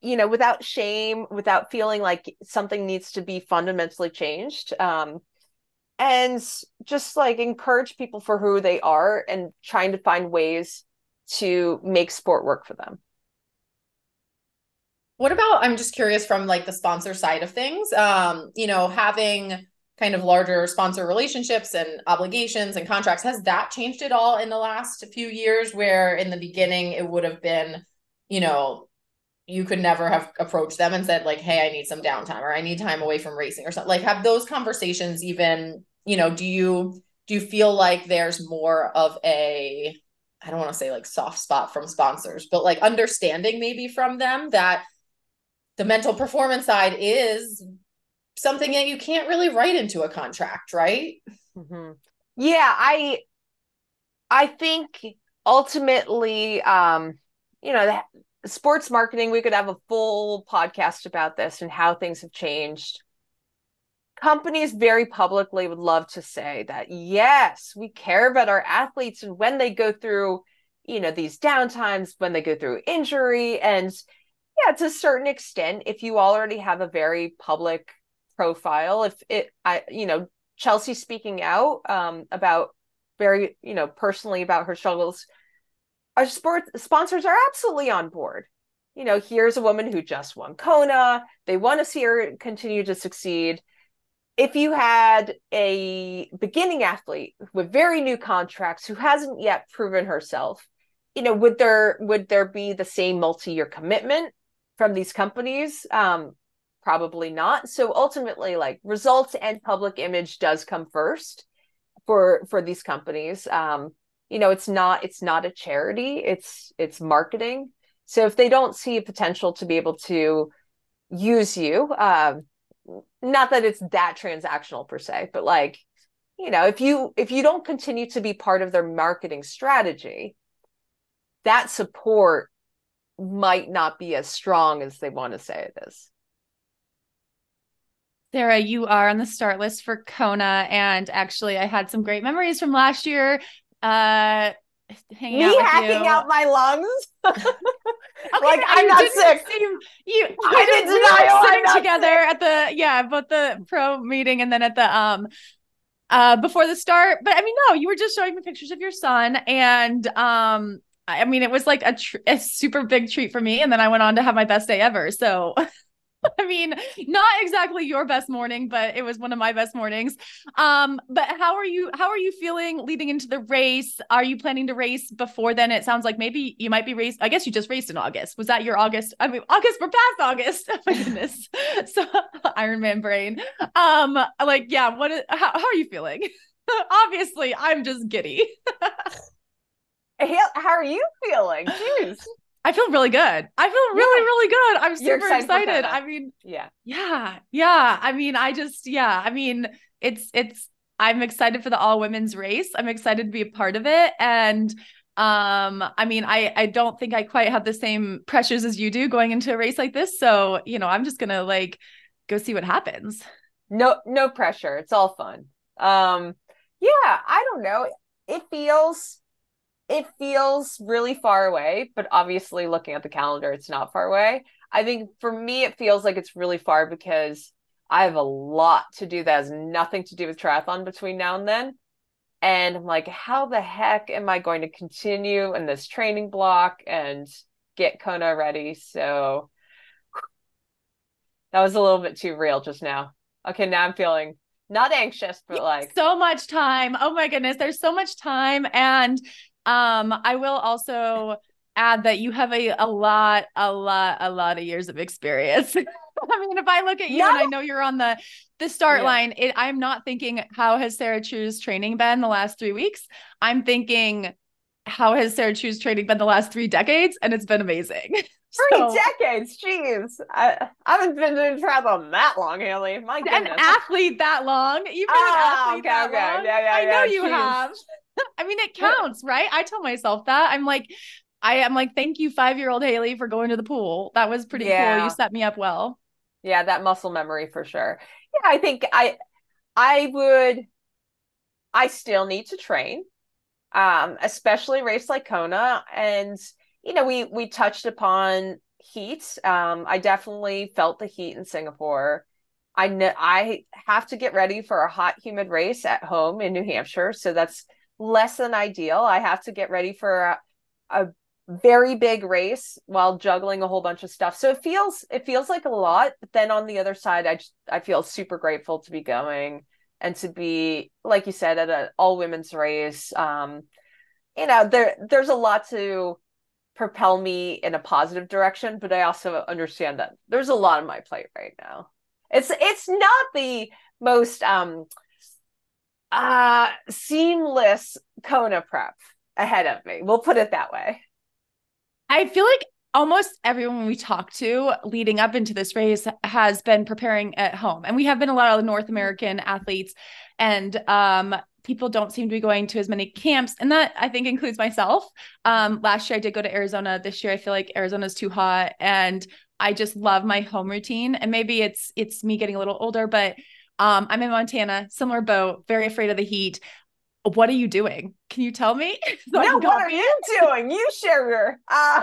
you know without shame without feeling like something needs to be fundamentally changed. Um and just like encourage people for who they are and trying to find ways to make sport work for them. What about i'm just curious from like the sponsor side of things um you know having kind of larger sponsor relationships and obligations and contracts has that changed at all in the last few years where in the beginning it would have been you know you could never have approached them and said like hey i need some downtime or i need time away from racing or something? Like have those conversations even you know, do you do you feel like there's more of a I don't want to say like soft spot from sponsors, but like understanding maybe from them that the mental performance side is something that you can't really write into a contract, right? Mm-hmm. Yeah, I I think ultimately um you know, the sports marketing, we could have a full podcast about this and how things have changed. Companies very publicly would love to say that, yes, we care about our athletes and when they go through, you know, these downtimes, when they go through injury. And yeah, to a certain extent, if you already have a very public profile, if it, I, you know, Chelsea speaking out um, about very, you know, personally about her struggles our sports sponsors are absolutely on board. You know, here's a woman who just won Kona. They want to see her continue to succeed. If you had a beginning athlete with very new contracts who hasn't yet proven herself, you know, would there would there be the same multi-year commitment from these companies? Um, probably not. So ultimately, like results and public image does come first for for these companies. Um, you know it's not it's not a charity it's it's marketing so if they don't see a potential to be able to use you um not that it's that transactional per se but like you know if you if you don't continue to be part of their marketing strategy that support might not be as strong as they want to say it is Sarah, you are on the start list for Kona. And actually, I had some great memories from last year uh hanging me out hacking you. out my lungs. Okay, like I'm not sick. Seem, you, I did- didn't we deny were sitting together sick. at the yeah, both the pro meeting and then at the um uh before the start. But I mean, no, you were just showing me pictures of your son, and um, I mean, it was like a, tr- a super big treat for me. And then I went on to have my best day ever. So. I mean, not exactly your best morning, but it was one of my best mornings. Um, but how are you how are you feeling leading into the race? Are you planning to race before then? It sounds like maybe you might be race. I guess you just raced in August. Was that your August? I mean, August, we're past August. Oh my goodness. So Iron Man brain. Um, like, yeah, what is, how, how are you feeling? Obviously, I'm just giddy. How are you feeling? Jeez. I feel really good. I feel really, Yeah. really good. I'm super excited excited. I mean, Yeah. Yeah. Yeah. I mean, I just, yeah. I mean, it's, it's, I'm excited for the all women's race. I'm excited to be a part of it. And, um, I mean, I, I don't think I quite have the same pressures as you do going into a race like this. So, you know, I'm just going to like go see what happens. No, no pressure. It's all fun. Um, yeah, I don't know. It feels it feels really far away, but obviously looking at the calendar, it's not far away. I think for me, it feels like it's really far because I have a lot to do that has nothing to do with triathlon between now and then. And I'm like, how the heck am I going to continue in this training block and get Kona ready? So that was a little bit too real just now. Okay, now I'm feeling not anxious, but like so much time. Oh my goodness, there's so much time. And um, I will also add that you have a, a lot, a lot, a lot of years of experience. I mean, if I look at you and I know you're on the the start Yeah. line, it, I'm not thinking how has Sarah True's training been the last three weeks. I'm thinking how has Sarah True's training been the last three decades, and it's been amazing. three So- decades. Jeez, I, I haven't been doing triathlon that long, Haley. My an goodness. athlete that long. You've been Ah, an athlete okay, that okay. long. Yeah, yeah, I know you have. I mean, it counts, right? I tell myself that. I'm like, I am like, thank you, five year old Haley, for going to the pool. That was pretty Yeah. cool. You set me up well. yeah, that muscle memory for sure. Yeah, I think I I would I still need to train. Um, especially race like Kona. And you know, we we touched upon heat. Um, I definitely felt the heat in Singapore. I know I have to get ready for a hot, humid race at home in New Hampshire, so that's less than ideal. I have to get ready for a, a very big race while juggling a whole bunch of stuff. So it feels it feels like a lot, but then on the other side, I just I feel super grateful to be going and to be like you said at an all women's race. Um, you know, there there's a lot to propel me in a positive direction, but I also understand that there's a lot on my plate right now. It's it's not the most um uh seamless Kona prep ahead of me. We'll put it that way. I feel like almost everyone we talk to leading up into this race has been preparing at home. And we have been a lot of North American athletes. And um, people don't seem to be going to as many camps, and that I think includes myself. Um, last year I did go to Arizona. This year I feel like Arizona's too hot, and I just love my home routine. And maybe it's it's me getting a little older, but um, I'm in Montana, similar boat, very afraid of the heat. What are you doing? Can you tell me? So no, what are you doing? You share your. Uh...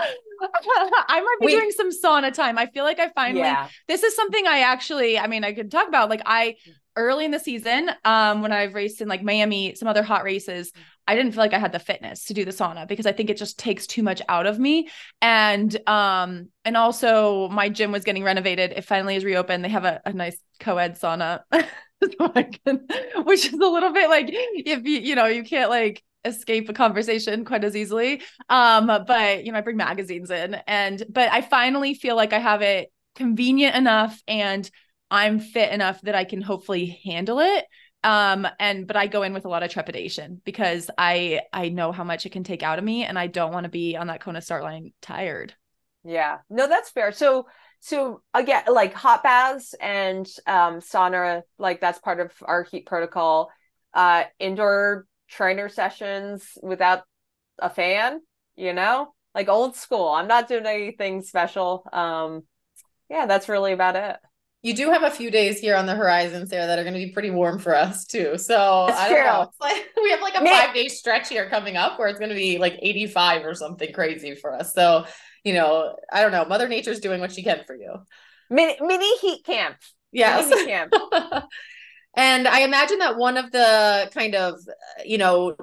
I might be Wait. doing some sauna time. I feel like I finally. Yeah. This is something I actually. I mean, I could talk about. Like I early in the season, um, when I've raced in like Miami, some other hot races, I didn't feel like I had the fitness to do the sauna because I think it just takes too much out of me. And um, and also my gym was getting renovated. It finally is reopened. They have a, a nice co-ed sauna. which is a little bit like if you you know you can't like escape a conversation quite as easily um but you know i bring magazines in and but i finally feel like i have it convenient enough and i'm fit enough that i can hopefully handle it. Um and but i go in with a lot of trepidation because i i know how much it can take out of me and i don't want to be on that kona start line tired. Yeah. No that's fair. So so again like hot baths and um sauna like that's part of our heat protocol. Uh indoor trainer sessions without a fan you know? Like old school. I'm not doing anything special. Um yeah that's really about it you do have a few days here on the horizon, Sarah, that are going to be pretty warm for us too. So That's I don't true. know. Like we have like a five day stretch here coming up where it's going to be like 85 or something crazy for us. So, you know, I don't know. Mother Nature's doing what she can for you. Mini, mini heat camp. Yes. Mini heat camp. and I imagine that one of the kind of, you know,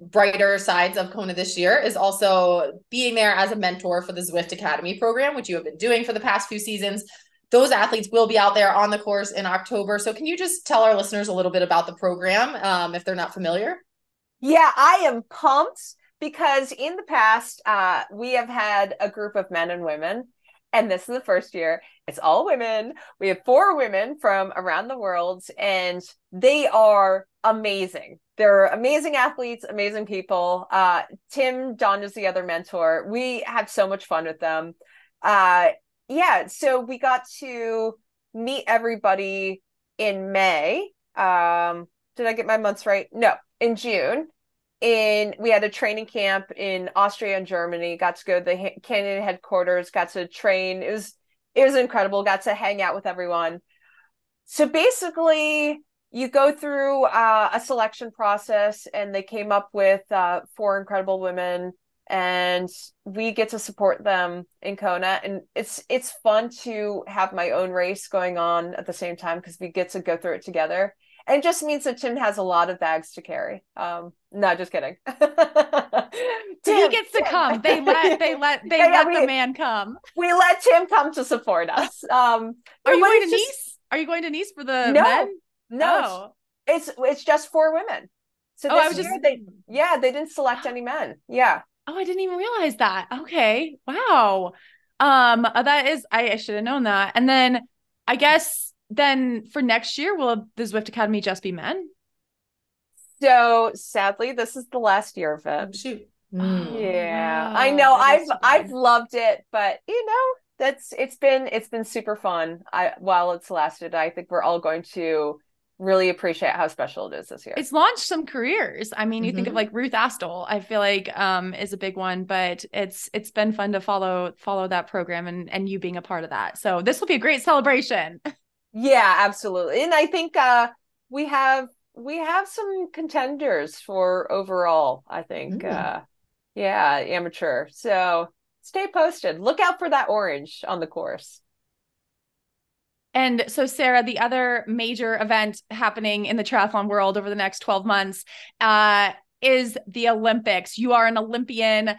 brighter sides of Kona this year is also being there as a mentor for the Zwift Academy program, which you have been doing for the past few seasons those athletes will be out there on the course in October. So, can you just tell our listeners a little bit about the program um, if they're not familiar? Yeah, I am pumped because in the past, uh, we have had a group of men and women, and this is the first year. It's all women. We have four women from around the world, and they are amazing. They're amazing athletes, amazing people. Uh, Tim Don is the other mentor. We have so much fun with them. Uh, yeah, so we got to meet everybody in May. Um, did I get my months right? No, in June. In we had a training camp in Austria and Germany. Got to go to the Canyon headquarters. Got to train. It was it was incredible. Got to hang out with everyone. So basically, you go through uh, a selection process, and they came up with uh, four incredible women and we get to support them in Kona. And it's it's fun to have my own race going on at the same time because we get to go through it together. And it just means that Tim has a lot of bags to carry. Um no just kidding. Tim, he gets to come. They let they let they yeah, let we, the man come. we let Tim come to support us. Um are you going to just, Nice? Are you going to Nice for the no men? no oh. it's it's just for women. So oh, I was just they yeah they didn't select any men. Yeah Oh, I didn't even realize that. Okay. Wow. Um, uh, that is I, I should have known that. And then I guess then for next year, will the Zwift Academy just be men? So sadly, this is the last year of it. Shoot. Mm. Yeah. Wow. I know. I've I've loved it, but you know, that's it's been it's been super fun. I while it's lasted, I think we're all going to really appreciate how special it is this year. It's launched some careers. I mean, you mm-hmm. think of mm-hmm. like Ruth Astle, I feel like um is a big one, but it's it's been fun to follow follow that program and and you being a part of that. So this will be a great celebration. Yeah, absolutely. And I think uh we have we have some contenders for overall, I think. Mm. Uh yeah, amateur. So stay posted. Look out for that orange on the course. And so, Sarah, the other major event happening in the triathlon world over the next 12 months uh, is the Olympics. You are an Olympian.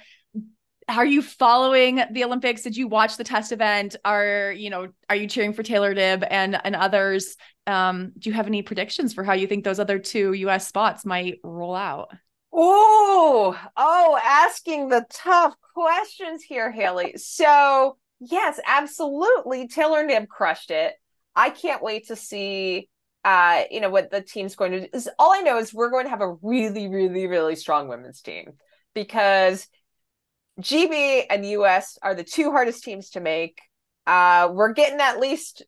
Are you following the Olympics? Did you watch the test event? Are you know? Are you cheering for Taylor Knibb and and others? Um, do you have any predictions for how you think those other two U.S. spots might roll out? Oh, oh, asking the tough questions here, Haley. So yes, absolutely, Taylor Knibb crushed it. I can't wait to see uh you know what the team's going to do all I know is we're going to have a really really really strong women's team because GB and US are the two hardest teams to make. Uh we're getting at least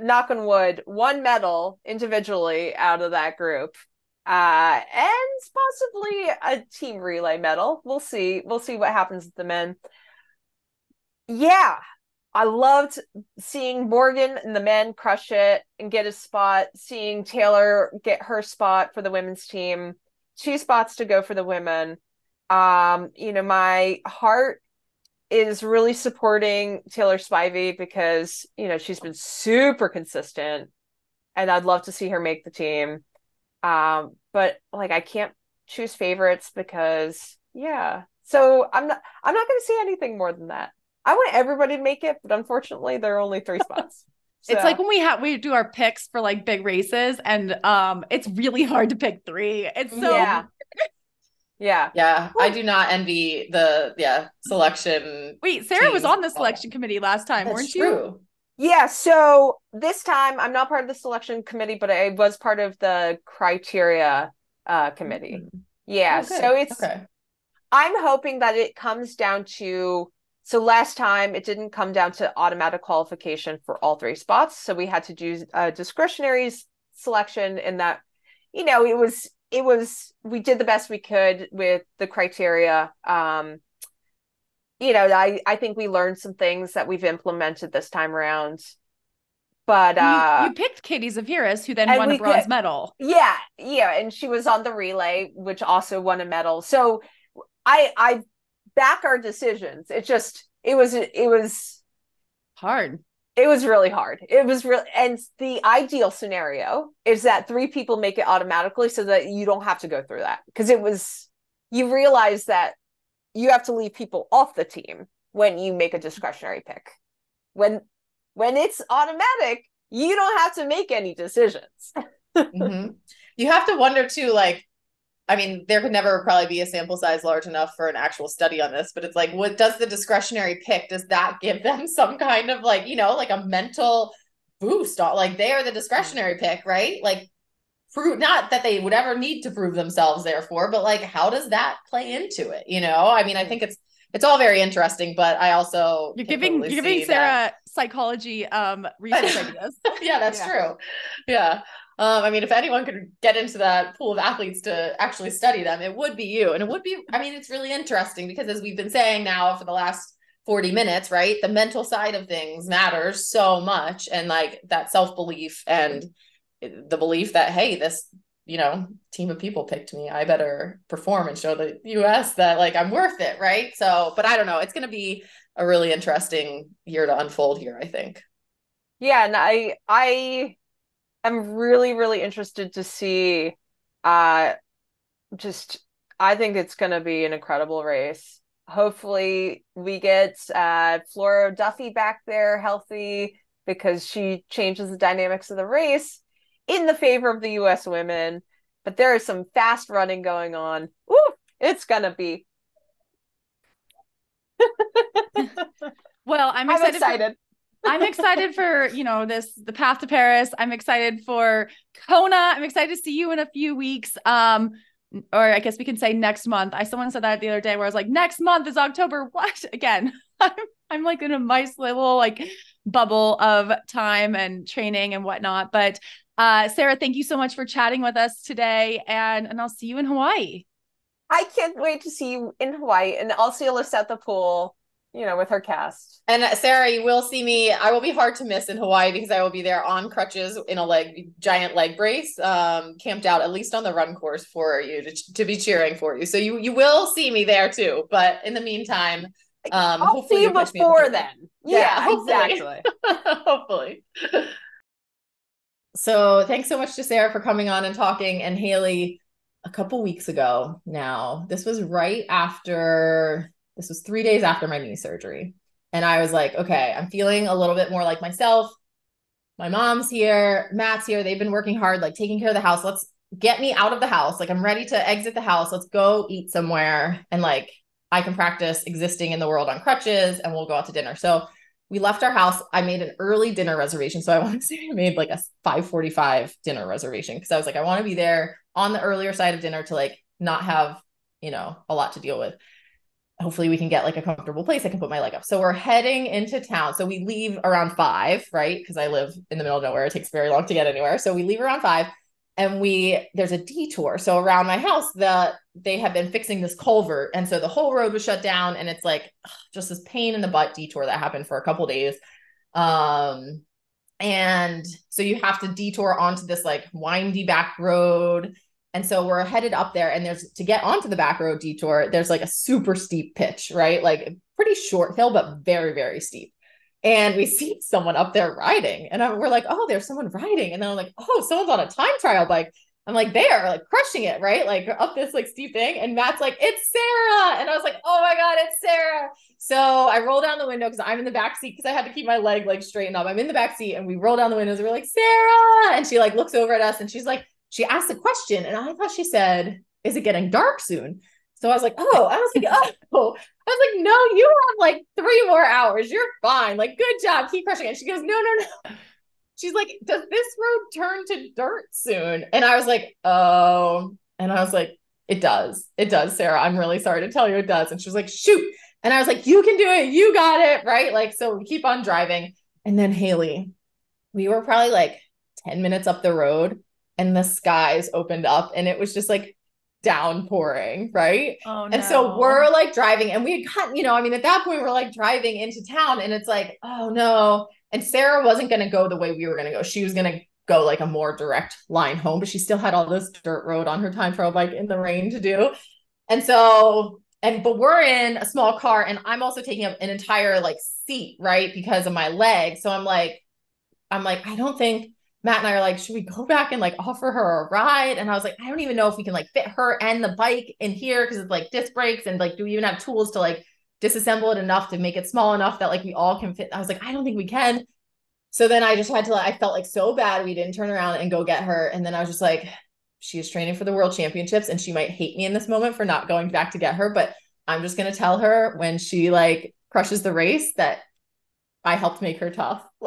knock on wood one medal individually out of that group. uh, and possibly a team relay medal. We'll see. We'll see what happens with the men. Yeah, I loved seeing Morgan and the men crush it and get a spot, seeing Taylor get her spot for the women's team, two spots to go for the women. Um, you know, my heart is really supporting Taylor Spivey because, you know, she's been super consistent and I'd love to see her make the team. Um, but like I can't choose favorites because yeah. So I'm not I'm not gonna say anything more than that. I want everybody to make it, but unfortunately, there are only three spots. It's like when we have we do our picks for like big races, and um, it's really hard to pick three. It's so yeah, yeah. Yeah, I do not envy the yeah selection. wait. Sarah was on the selection committee last time, That's weren't you? Yeah, so this time I'm not part of the selection committee, but I was part of the criteria uh committee. Yeah, Oh, so it's okay. I'm hoping that it comes down to so last time it didn't come down to automatic qualification for all three spots, so we had to do a discretionary selection in that you know, it was it was we did the best we could with the criteria. Um you know, I I think we learned some things that we've implemented this time around. But And you- uh you, picked Katie Zaferes, who then won a bronze could- medal. yeah, yeah, and she was on the relay, which also won a medal. So I I back our decisions. It just it was it was Hard. it was really hard. It was real and the ideal scenario is that three people make it automatically so that you don't have to go through that. Because it was you realize that you have to leave people off the team when you make a discretionary pick. When when it's automatic, you don't have to make any decisions. Mhm. You have to wonder too, like, I mean, there could never probably be a sample size large enough for an actual study on this, but it's like, what does the discretionary pick? Does that give them some kind of like, you know, like a mental boost? Like they are the discretionary pick, right? Like, prove not that they would ever need to prove themselves, therefore, but like, how does that play into it? You know, I mean, I think it's it's all very interesting, but I also You're giving you're giving see that- Sarah psychology um research ideas. yeah, that's Yeah. true. Yeah. Um, I mean, if anyone could get into that pool of athletes to actually study them, it would be you. And it would be, I mean, it's really interesting because as we've been saying now for the last 40 minutes, right? The mental side of things matters so much. And like that self belief and the belief that, hey, this, you know, team of people picked me. I better perform and show the US that like I'm worth it, right? So, but I don't know. It's going to be a really interesting year to unfold here, I think. Yeah, and I I am really really interested to see uh just I think it's going to be an incredible race. Hopefully we get uh Flora Duffy back there healthy because she changes the dynamics of the race in the favor of the US women. But there is some fast running going on. Ooh, it's going to be Well, I'm I'm excited. for- excited. I'm excited for, you know, this the path to Paris. I'm excited for Kona. I'm excited to see you in a few weeks. Um, or I guess we can say next month. I someone said that the other day where I was like, next month is October. What again? I'm I'm like in a nice little like bubble of time and training and whatnot. But uh Sarah, thank you so much for chatting with us today. And and I'll see you in Hawaii. I can't wait to see you in Hawaii and I'll see Alyssa at the pool, you know, with her cast. And uh, Sarah, you will see me. I will be hard to miss in Hawaii because I will be there on crutches in a leg giant leg brace, um, camped out at least on the run course for you to, to be cheering for you. So you you will see me there too. But in the meantime, um, I'll hopefully see you before then. Yeah, Yeah, hopefully. exactly. hopefully. So thanks so much to Sarah for coming on and talking. And Haley, a couple weeks ago now, this was right after, this was three days after my knee surgery. And I was like, okay, I'm feeling a little bit more like myself. My mom's here, Matt's here. They've been working hard, like taking care of the house. Let's get me out of the house. Like I'm ready to exit the house. Let's go eat somewhere. And like I can practice existing in the world on crutches and we'll go out to dinner. So we left our house. I made an early dinner reservation. So I want to say I made like a 545 dinner reservation because I was like, I want to be there on the earlier side of dinner to like not have, you know, a lot to deal with. Hopefully we can get like a comfortable place I can put my leg up. So we're heading into town. So we leave around five, right? Because I live in the middle of nowhere. It takes very long to get anywhere. So we leave around five. and we there's a detour. So around my house, the they have been fixing this culvert, and so the whole road was shut down, and it's like ugh, just this pain in the butt detour that happened for a couple days. Um, and so you have to detour onto this like windy back road. And so we're headed up there, and there's to get onto the back road detour, there's like a super steep pitch, right? Like pretty short hill, but very, very steep. And we see someone up there riding, and I, we're like, oh, there's someone riding. And then I'm like, oh, someone's on a time trial bike. I'm like, they're like crushing it, right? Like up this like steep thing. And Matt's like, it's Sarah. And I was like, oh my God, it's Sarah. So I roll down the window because I'm in the back seat because I had to keep my leg like straightened up. I'm in the back seat and we roll down the windows. We're like, Sarah. And she like looks over at us and she's like, she asked a question. And I thought she said, is it getting dark soon? So I was like, oh, I was like, oh, I was like, no, you have like three more hours. You're fine. Like, good job. Keep crushing it. She goes, no, no, no she's like, does this road turn to dirt soon? And I was like, oh. And I was like, it does. It does, Sarah. I'm really sorry to tell you it does. And she was like, shoot. And I was like, you can do it. You got it. Right. Like, so we keep on driving. And then Haley, we were probably like 10 minutes up the road and the skies opened up and it was just like downpouring, right? Oh, no. and so we're like driving and we had gotten, you know, I mean, at that point, we're like driving into town and it's like, oh no. And Sarah wasn't going to go the way we were going to go. She was going to go like a more direct line home, but she still had all this dirt road on her time trial bike in the rain to do. And so, and but we're in a small car and I'm also taking up an entire like seat, right? Because of my leg. So I'm like, I'm like, I don't think Matt and I are like, should we go back and like offer her a ride? And I was like, I don't even know if we can like fit her and the bike in here because it's like disc brakes and like, do we even have tools to like disassemble it enough to make it small enough that like we all can fit. I was like, I don't think we can. So then I just had to, like, I felt like so bad we didn't turn around and go get her. And then I was just like, she is training for the world championships and she might hate me in this moment for not going back to get her. But I'm just going to tell her when she like crushes the race that I helped make her tough.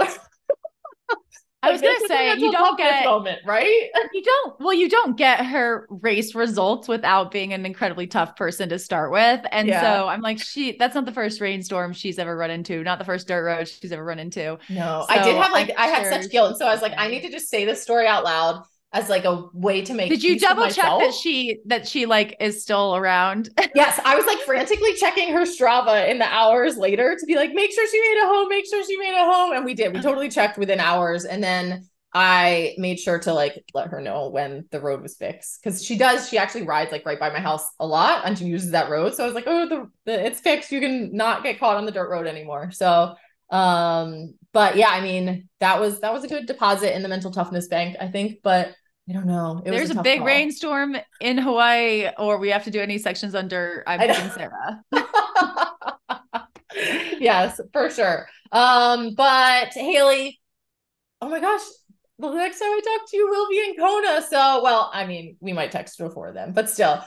I was gonna say you don't get moment, right? You don't. Well, you don't get her race results without being an incredibly tough person to start with, and yeah. so I'm like, she. That's not the first rainstorm she's ever run into, not the first dirt road she's ever run into. No, so I did have like I, I had such guilt, and so I was like, I need to just say this story out loud as like a way to make did you double check that she that she like is still around? Yes i was like frantically checking her strava in the hours later to be like make sure she made it home make sure she made it home. And we did. We totally checked within hours. And then i made sure to like let her know when the road was fixed. Because she does she actually rides like right by my house a lot and she uses that road. So i was like oh the, the it's fixed. You can not get caught on the dirt road anymore. So um but yeah i mean that was that was a good deposit in the mental toughness bank i think. But I don't know. It There's a, a big call. rainstorm in Hawaii, or we have to do any sections under. I'm picking Sarah. yes, for sure. Um, but Haley, oh my gosh, the next time I talk to you, we'll be in Kona. So, well, I mean, we might text before then, but still,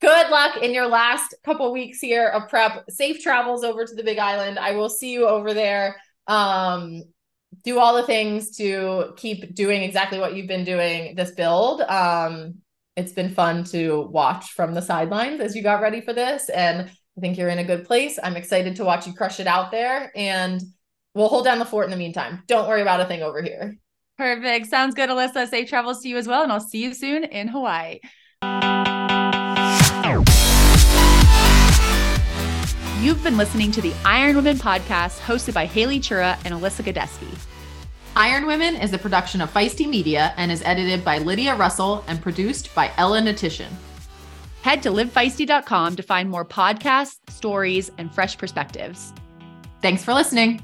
good luck in your last couple weeks here of prep. Safe travels over to the Big Island. I will see you over there. Um, do all the things to keep doing exactly what you've been doing this build. Um, it's been fun to watch from the sidelines as you got ready for this. And I think you're in a good place. I'm excited to watch you crush it out there. And we'll hold down the fort in the meantime. Don't worry about a thing over here. Perfect. Sounds good, Alyssa. Safe travels to you as well. And I'll see you soon in Hawaii. You've been listening to the Iron Women podcast hosted by Haley Chura and Alyssa Godesky. Iron Women is a production of Feisty Media and is edited by Lydia Russell and produced by Ella Natishin. Head to livefeisty.com to find more podcasts, stories, and fresh perspectives. Thanks for listening.